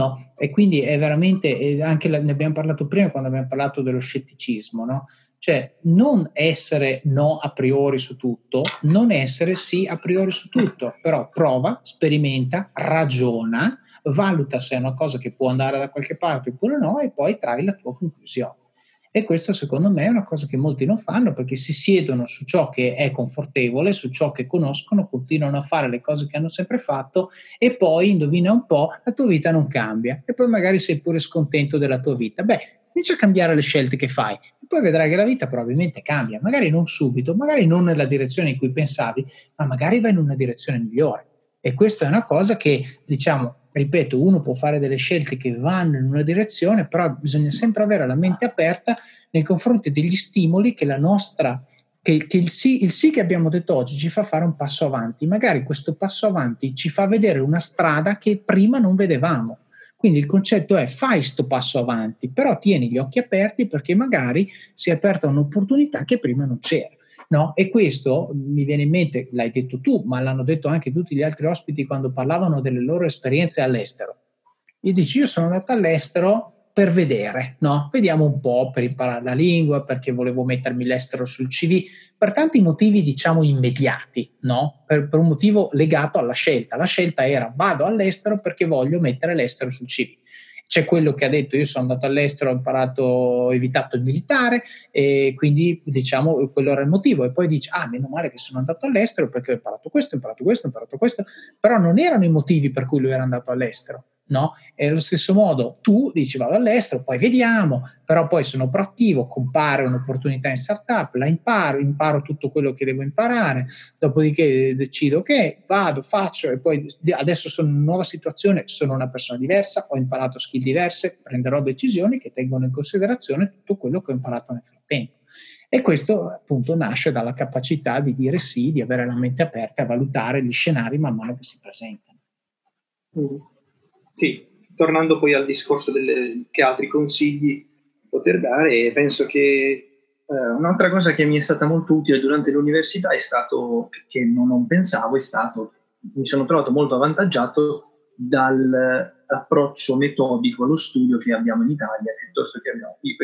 No? E quindi è veramente, anche ne abbiamo parlato prima quando abbiamo parlato dello scetticismo, no? Cioè non essere no a priori su tutto, non essere sì a priori su tutto, però prova, sperimenta, ragiona, valuta se è una cosa che può andare da qualche parte oppure no e poi trai la tua conclusione. E questo secondo me è una cosa che molti non fanno perché si siedono su ciò che è confortevole, su ciò che conoscono, continuano a fare le cose che hanno sempre fatto e poi, indovina un po', la tua vita non cambia e poi magari sei pure scontento della tua vita. Beh, comincia a cambiare le scelte che fai e poi vedrai che la vita probabilmente cambia, magari non subito, magari non nella direzione in cui pensavi, ma magari va in una direzione migliore. E questa è una cosa che, diciamo, ripeto, uno può fare delle scelte che vanno in una direzione, però bisogna sempre avere la mente aperta nei confronti degli stimoli che la nostra che, che il, sì, il, sì, che abbiamo detto oggi ci fa fare un passo avanti. Magari questo passo avanti ci fa vedere una strada che prima non vedevamo. Quindi il concetto è fai questo passo avanti, però tieni gli occhi aperti perché magari si è aperta un'opportunità che prima non c'era. No? E questo mi viene in mente, l'hai detto tu, ma l'hanno detto anche tutti gli altri ospiti quando parlavano delle loro esperienze all'estero. Gli dici, io sono andato all'estero per vedere, no? Vediamo un po' per imparare la lingua, perché volevo mettermi l'estero sul CV, per tanti motivi, diciamo, immediati, no? Per, per un motivo legato alla scelta. La scelta era vado all'estero perché voglio mettere l'estero sul CV c'è quello che ha detto io sono andato all'estero, ho imparato, ho evitato il militare e quindi diciamo quello era il motivo e poi dice ah meno male che sono andato all'estero perché ho imparato questo, ho imparato questo, ho imparato questo, però non erano i motivi per cui lui era andato all'estero. No? E allo stesso modo tu dici vado all'estero, poi vediamo, però poi sono proattivo, compare un'opportunità in startup, la imparo, imparo tutto quello che devo imparare, dopodiché decido che vado, faccio e poi adesso sono in una nuova situazione, sono una persona diversa, ho imparato skill diverse, prenderò decisioni che tengono in considerazione tutto quello che ho imparato nel frattempo. E questo appunto nasce dalla capacità di dire sì, di avere la mente aperta a valutare gli scenari man mano che si presentano. Mm. Sì, tornando poi al discorso delle, che altri consigli poter dare, penso che eh, un'altra cosa che mi è stata molto utile durante l'università è stato, che non, non pensavo, è stato, mi sono trovato molto avvantaggiato dall'approccio metodico allo studio che abbiamo in Italia piuttosto che abbiamo qui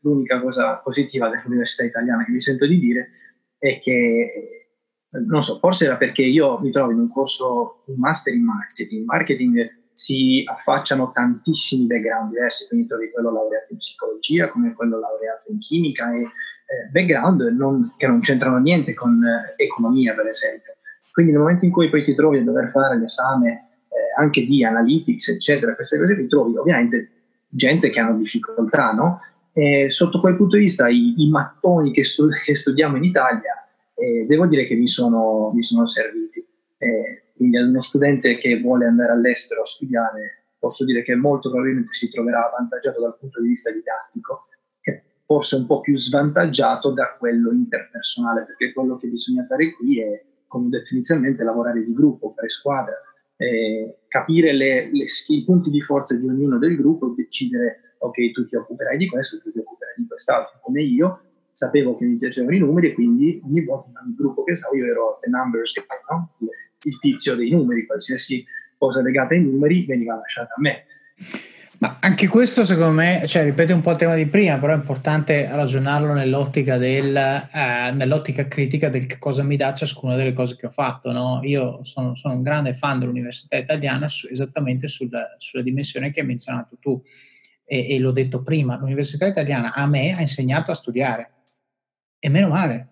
l'unica cosa positiva dell'università italiana che mi sento di dire è che, non so, forse era perché io mi trovo in un corso, un master in marketing. In marketing si affacciano tantissimi background diversi, quindi trovi quello laureato in psicologia come quello laureato in chimica e eh, background non, che non c'entrano niente con eh, economia, per esempio. Quindi nel momento in cui poi ti trovi a dover fare l'esame eh, anche di analytics, eccetera, queste cose, ti trovi ovviamente gente che hanno difficoltà, no? Eh, sotto quel punto di vista i, i mattoni che, stu- che, studiamo in Italia eh, devo dire che mi sono, mi sono serviti. Eh, quindi ad uno studente che vuole andare all'estero a studiare posso dire che molto probabilmente si troverà avvantaggiato dal punto di vista didattico, che forse un po' più svantaggiato da quello interpersonale, perché quello che bisogna fare qui è, come ho detto inizialmente, lavorare di gruppo, fare squadra, eh, capire le, le, i punti di forza di ognuno del gruppo, decidere ok, tu ti occuperai di questo, tu ti occuperai di quest'altro, come io, sapevo che mi piacevano i numeri e quindi ogni volta nel gruppo che stavo io ero the numbers guy, no? Il tizio dei numeri, qualsiasi cosa legata ai numeri veniva lasciata a me. Ma anche questo secondo me, cioè ripete un po' il tema di prima, però è importante ragionarlo nell'ottica, del, eh, nell'ottica critica del che cosa mi dà ciascuna delle cose che ho fatto. No? Io sono, sono, un grande fan dell'università italiana su, esattamente sul, sulla dimensione che hai menzionato tu e, e l'ho detto prima, l'università italiana a me ha insegnato a studiare e meno male,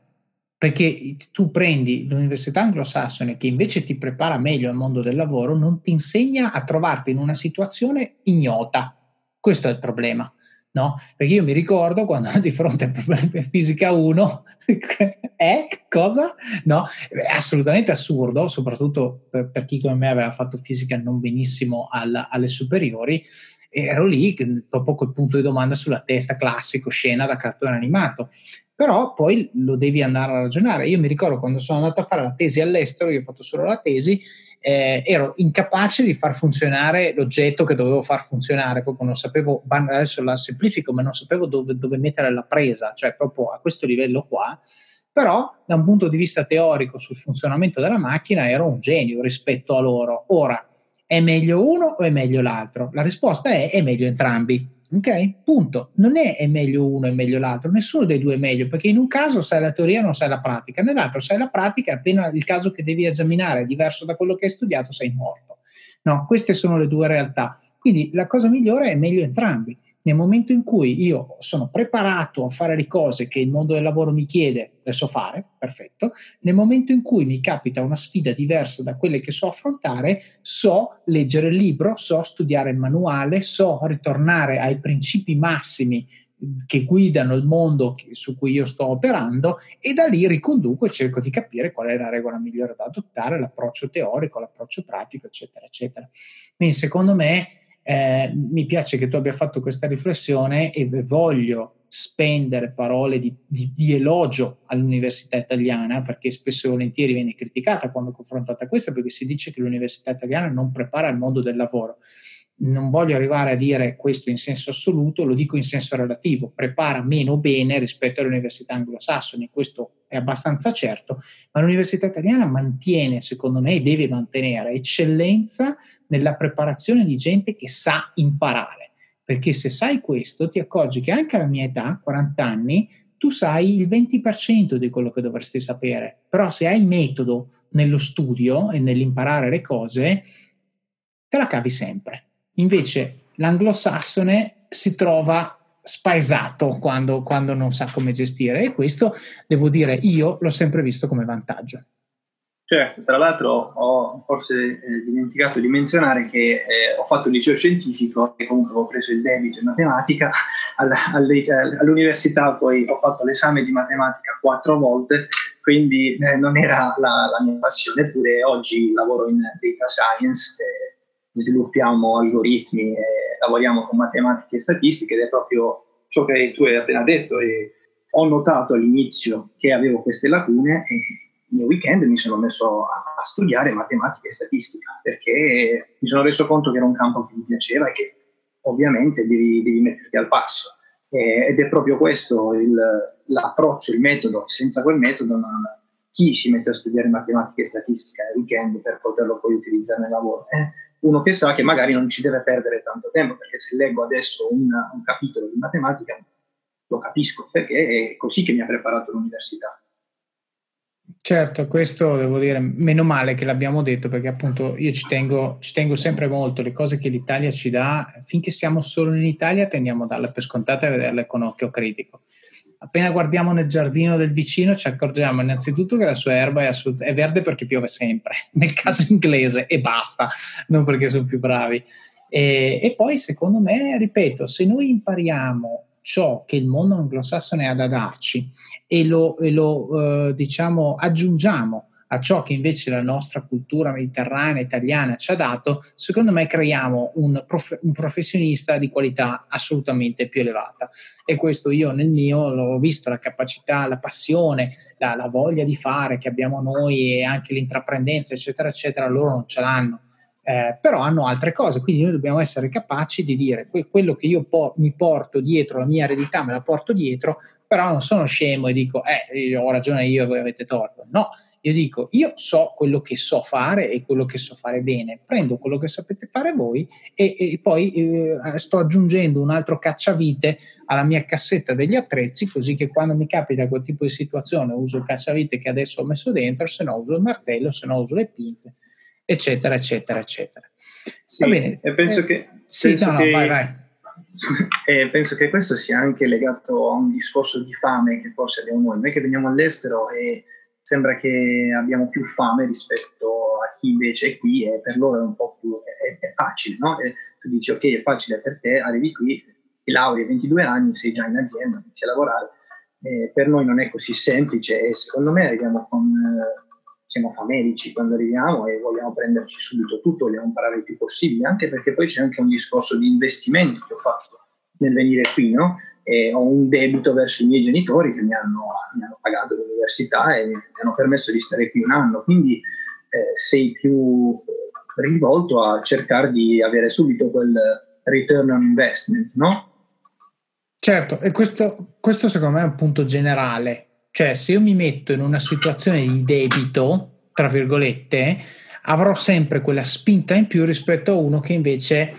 perché tu prendi l'università anglosassone che invece ti prepara meglio al mondo del lavoro, non ti insegna a trovarti in una situazione ignota. Questo è il problema. No? Perché io mi ricordo quando di fronte a problemi per fisica 1, è cosa? No? È assolutamente assurdo, soprattutto per, per, chi come me aveva fatto fisica non benissimo alla, alle superiori, ero lì dopo quel punto di domanda sulla testa, classico, scena da cartone animato. Però poi lo devi andare a ragionare. Io mi ricordo quando sono andato a fare la tesi all'estero, io ho fatto solo la tesi, eh, ero incapace di far funzionare l'oggetto che dovevo far funzionare, proprio non sapevo, adesso la semplifico, ma non sapevo dove, dove mettere la presa, cioè proprio a questo livello qua però da un punto di vista teorico sul funzionamento della macchina ero un genio rispetto a loro. Ora, è meglio uno o è meglio l'altro? La risposta è è meglio entrambi. Ok? Punto. Non è è meglio uno e meglio l'altro, nessuno dei due è meglio, perché in un caso sai la teoria non sai la pratica, nell'altro sai la pratica appena il caso che devi esaminare è diverso da quello che hai studiato, sei morto. No, queste sono le due realtà. Quindi la cosa migliore è meglio entrambi. Nel momento in cui io sono preparato a fare le cose che il mondo del lavoro mi chiede, le so fare, perfetto. Nel momento in cui mi capita una sfida diversa da quelle che so affrontare, so leggere il libro, so studiare il manuale, so ritornare ai principi massimi che guidano il mondo su cui io sto operando e da lì riconduco e cerco di capire qual è la regola migliore da adottare, l'approccio teorico, l'approccio pratico, eccetera, eccetera. Quindi secondo me eh, mi piace che tu abbia fatto questa riflessione e voglio spendere parole di, di, di, elogio all'università italiana perché spesso e volentieri viene criticata quando confrontata a questa perché si dice che l'università italiana non prepara il mondo del lavoro non voglio arrivare a dire questo in senso assoluto, lo dico in senso relativo, prepara meno bene rispetto alle università anglosassoni, questo è abbastanza certo, ma l'università italiana mantiene, secondo me, e deve mantenere eccellenza nella preparazione di gente che sa imparare, perché se sai questo ti accorgi che anche alla mia età, 40 anni, tu sai il 20% di quello che dovresti sapere, però se hai metodo nello studio e nell'imparare le cose, te la cavi sempre. Invece l'anglosassone si trova spaesato quando, quando non sa come gestire. E questo devo dire io l'ho sempre visto come vantaggio. Certo, tra l'altro ho forse eh, dimenticato di menzionare che eh, ho fatto il liceo scientifico e comunque ho preso il debito in matematica, alla, all'università poi ho fatto l'esame di matematica quattro volte, quindi eh, non era la, la, mia passione, eppure oggi lavoro in data science, sviluppiamo algoritmi, lavoriamo con matematica e statistica ed è proprio ciò che tu hai appena detto e ho notato all'inizio che avevo queste lacune e nel weekend mi sono messo a, studiare matematica e statistica perché mi sono reso conto che era un campo che mi piaceva e che ovviamente devi, devi metterti al passo. Ed è proprio questo il, l'approccio, il metodo. Senza quel metodo non, chi si mette a studiare matematica e statistica nel weekend per poterlo poi utilizzare nel lavoro? Eh, uno che sa che magari non ci deve perdere tanto tempo, perché se leggo adesso un, un capitolo di matematica lo capisco, perché è così che mi ha preparato l'università. Certo, questo devo dire, meno male che l'abbiamo detto perché appunto io ci tengo, ci tengo sempre molto, le cose che l'Italia ci dà, finché siamo solo in Italia tendiamo a darle per scontate e a vederle con occhio critico. Appena guardiamo nel giardino del vicino ci accorgiamo innanzitutto che la sua erba è, assolut- è verde perché piove sempre, nel caso inglese, e basta, non perché sono più bravi. E, e poi secondo me, ripeto, se noi impariamo ciò che il mondo anglosassone ha da darci e lo, e lo eh, diciamo, aggiungiamo a ciò che invece la nostra cultura mediterranea italiana ci ha dato, secondo me creiamo un, prof- un, professionista di qualità assolutamente più elevata. E questo io nel mio l'ho visto, la capacità, la passione, la, la voglia di fare che abbiamo noi e anche l'intraprendenza, eccetera, eccetera, loro non ce l'hanno eh, però hanno altre cose, quindi noi dobbiamo essere capaci di dire que- quello che io po- mi porto dietro, la mia eredità me la porto dietro, però non sono scemo e dico, eh, ho ragione io e voi avete torto. No, io dico, io so quello che so fare e quello che so fare bene, prendo quello che sapete fare voi e, e poi eh, sto aggiungendo un altro cacciavite alla mia cassetta degli attrezzi, così che quando mi capita quel tipo di situazione uso il cacciavite che adesso ho messo dentro, se no uso il martello, se no uso le pinze eccetera, eccetera, eccetera. Sì, Va bene. E penso eh, che... Sì, penso no, che, vai, vai. Eh, penso che questo sia anche legato a un discorso di fame che forse abbiamo noi. Noi che veniamo all'estero e sembra che abbiamo più fame rispetto a chi invece è qui e per loro è un po' più è, è facile, no? E tu dici ok, è facile per te, arrivi qui, ti lauri a 22 anni, sei già in azienda, inizi a lavorare. Eh, per noi non è così semplice e secondo me arriviamo con... Eh, siamo famelici quando arriviamo e vogliamo prenderci subito tutto, vogliamo imparare il più possibile, anche perché poi c'è anche un discorso di investimento che ho fatto nel venire qui, no? E ho un debito verso i miei genitori che mi hanno, mi hanno pagato l'università e mi hanno permesso di stare qui un anno, quindi eh, sei più rivolto a cercare di avere subito quel return on investment, no? Certo, e questo, questo secondo me è un punto generale cioè, se io mi metto in una situazione di debito, tra virgolette, avrò sempre quella spinta in più rispetto a uno che invece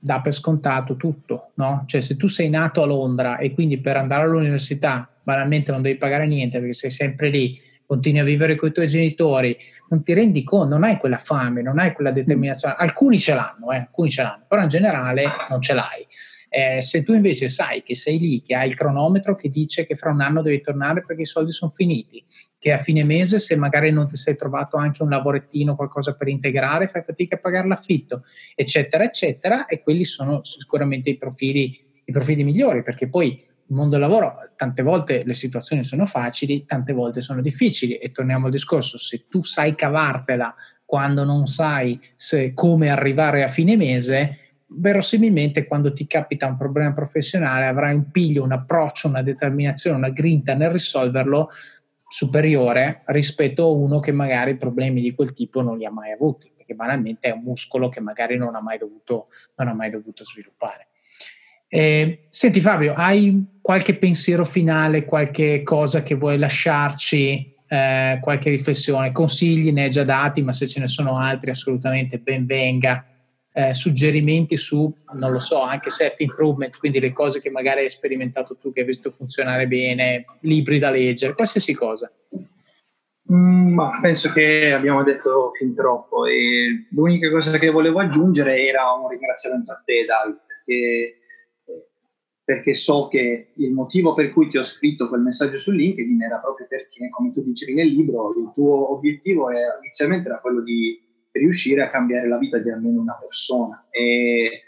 dà per scontato tutto, no? Cioè, se tu sei nato a Londra e quindi per andare all'università banalmente non devi pagare niente perché sei sempre lì, continui a vivere con i tuoi genitori, non ti rendi conto, non hai quella fame, non hai quella determinazione. Alcuni ce l'hanno, eh, alcuni ce l'hanno, però in generale non ce l'hai. Eh, se tu invece sai che sei lì, che hai il cronometro che dice che fra un anno devi tornare perché i soldi sono finiti, che a fine mese se magari non ti sei trovato anche un lavorettino, qualcosa per integrare, fai fatica a pagare l'affitto, eccetera, eccetera, e quelli sono sicuramente i profili, i profili migliori, perché poi il mondo del lavoro, tante volte le situazioni sono facili, tante volte sono difficili e torniamo al discorso, se tu sai cavartela quando non sai come arrivare a fine mese, verosimilmente quando ti capita un problema professionale avrai un piglio, un approccio, una determinazione, una grinta nel risolverlo superiore rispetto a uno che magari problemi di quel tipo non li ha mai avuti, perché banalmente è un muscolo che magari non ha mai dovuto, ha mai dovuto sviluppare. Eh, senti Fabio, hai qualche pensiero finale, qualche cosa che vuoi lasciarci, eh, qualche riflessione, consigli ne hai già dati, ma se ce ne sono altri assolutamente ben venga eh, suggerimenti su, non lo so, anche self-improvement, quindi le cose che magari hai sperimentato tu, che hai visto funzionare bene, libri da leggere, qualsiasi cosa. Mm, ma penso che abbiamo detto fin troppo e l'unica cosa che volevo aggiungere era un ringraziamento a te, David, perché perché so che il motivo per cui ti ho scritto quel messaggio su LinkedIn era proprio perché, come tu dicevi nel libro, il tuo obiettivo era, inizialmente era quello di riuscire a cambiare la vita di almeno una persona e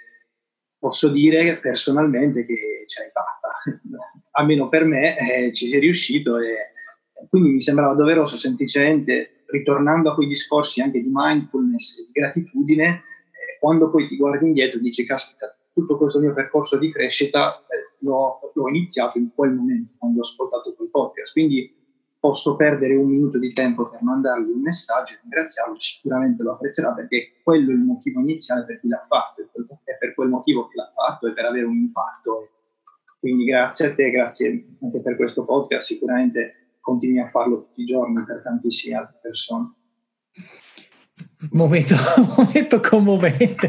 posso dire personalmente che ce l'hai fatta, almeno per me eh, ci sei riuscito e quindi mi sembrava doveroso semplicemente, ritornando a quei discorsi anche di mindfulness e di gratitudine, eh, quando poi ti guardi indietro e dici, caspita, tutto questo mio percorso di crescita eh, l'ho, l'ho, iniziato in quel momento, quando ho ascoltato quel podcast. Quindi posso perdere un minuto di tempo per mandargli un messaggio e ringraziarlo, sicuramente lo apprezzerà perché quello è il motivo iniziale per cui l'ha fatto, è per quel motivo che l'ha fatto e per avere un impatto. Quindi grazie a te, grazie anche per questo podcast, sicuramente continui a farlo tutti i giorni per tantissime altre persone. Momento, momento commovente.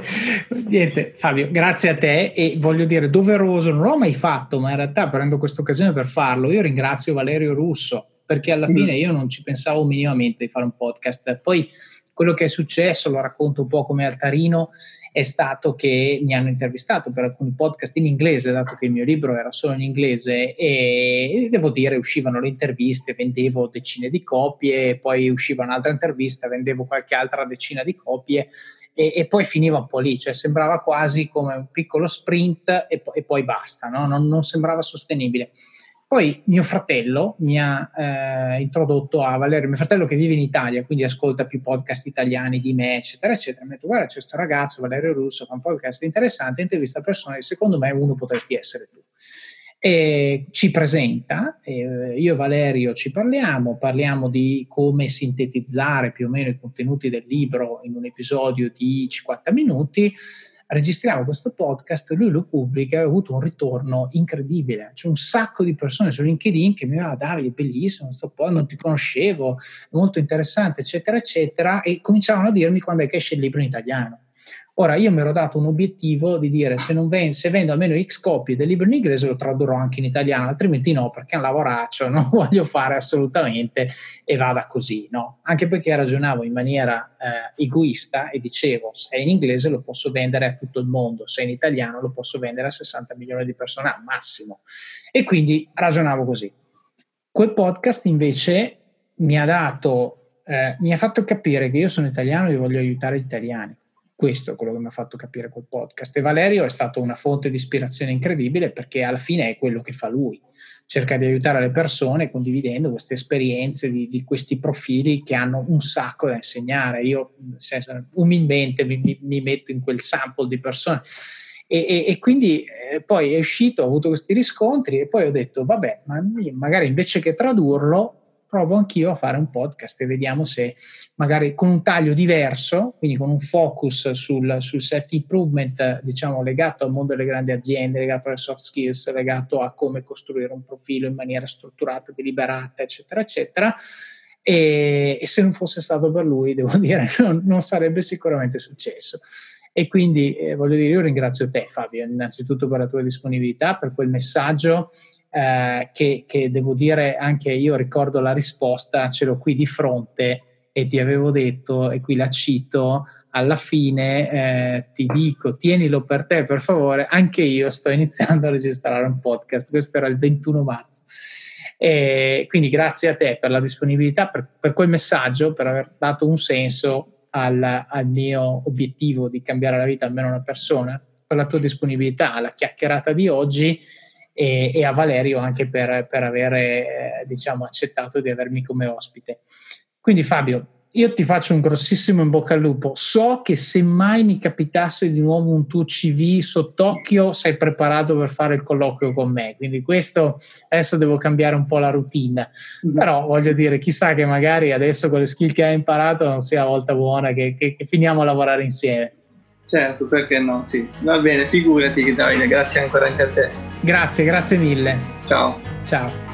Niente, Fabio, grazie a te e voglio dire doveroso, non l'ho mai fatto, ma in realtà prendo questa occasione per farlo. Io ringrazio Valerio Russo perché alla mm. fine io non ci pensavo minimamente di fare un podcast. Poi quello che è successo, lo racconto un po' come altarino, è stato che mi hanno intervistato per alcuni podcast in inglese, dato che il mio libro era solo in inglese e devo dire uscivano le interviste, vendevo decine di copie, poi usciva un'altra intervista, vendevo qualche altra decina di copie e, e poi finiva un po' lì, cioè sembrava quasi come un piccolo sprint e, e poi basta, no? non, non sembrava sostenibile. Poi mio fratello mi ha eh, introdotto a Valerio, mio fratello che vive in Italia, quindi ascolta più podcast italiani di me, eccetera, eccetera. Mi ha detto, guarda, c'è questo ragazzo, Valerio Russo, fa un podcast interessante, intervista persone, secondo me uno potresti essere tu. E ci presenta, eh, io e Valerio ci parliamo, parliamo di come sintetizzare più o meno i contenuti del libro in un episodio di 50 minuti registriamo questo podcast, lui lo pubblica e ha avuto un ritorno incredibile. C'è un sacco di persone su LinkedIn che mi dicono, ah, Davide, bellissimo, sto po', non ti conoscevo, molto interessante, eccetera, eccetera, e cominciavano a dirmi quando è che esce il libro in italiano. Ora, io mi ero dato un obiettivo di dire se, ven- se, vendo almeno X copie del libro in inglese lo tradurrò anche in italiano, altrimenti no, perché è un lavoraccio, non voglio fare assolutamente e vada così, no? Anche perché ragionavo in maniera eh, egoista e dicevo se è in inglese lo posso vendere a tutto il mondo, se è in italiano lo posso vendere a 60 milioni di persone al massimo. E quindi ragionavo così. Quel podcast invece mi ha dato, eh, mi ha fatto capire che io sono italiano e voglio aiutare gli italiani questo è quello che mi ha fatto capire quel podcast. E Valerio è stato una fonte di ispirazione incredibibile perché alla fine è quello che fa lui. Cerca di aiutare le persone condividendo queste esperienze di, di questi profili che hanno un sacco da insegnare. Io umilmente mi, mi, mi metto in quel sample di persone. E, e, e, quindi eh, poi è uscito, ho avuto questi riscontri e poi ho detto, vabbè, ma magari invece che tradurlo, provo anch'io a fare un podcast e vediamo se magari con un taglio diverso, quindi con un focus sul, sul self-improvement, diciamo, legato al mondo delle grandi aziende, legato alle soft skills, legato a come costruire un profilo in maniera strutturata, deliberata, eccetera, eccetera. E, e se non fosse stato per lui, devo dire, non, non sarebbe sicuramente successo. E quindi eh, voglio dire, io ringrazio te Fabio, innanzitutto per la tua disponibilità, per quel messaggio eh, che, che, devo dire anche io ricordo la risposta, ce l'ho qui di fronte e ti avevo detto, e qui la cito, alla fine eh, ti dico, tienilo per te per favore, anche io sto iniziando a registrare un podcast, questo era il 21 marzo. E quindi grazie a te per la disponibilità, per, per quel messaggio, per aver dato un senso al, al, mio obiettivo di cambiare la vita almeno una persona, per la tua disponibilità alla chiacchierata di oggi e, e a Valerio anche per, per aver eh, diciamo, accettato di avermi come ospite. Quindi Fabio, io ti faccio un grossissimo in bocca al lupo. So che se mai mi capitasse di nuovo un tuo CV sott'occhio, sei preparato per fare il colloquio con me. Quindi questo adesso devo cambiare un po' la routine. Mm. Però voglio dire, chissà che magari adesso con le skill che hai imparato non sia la volta buona che, che, che finiamo a lavorare insieme. Certo, perché no? Sì. Va bene, figurati Davide, grazie ancora anche a te. Grazie, grazie mille. Ciao. Ciao.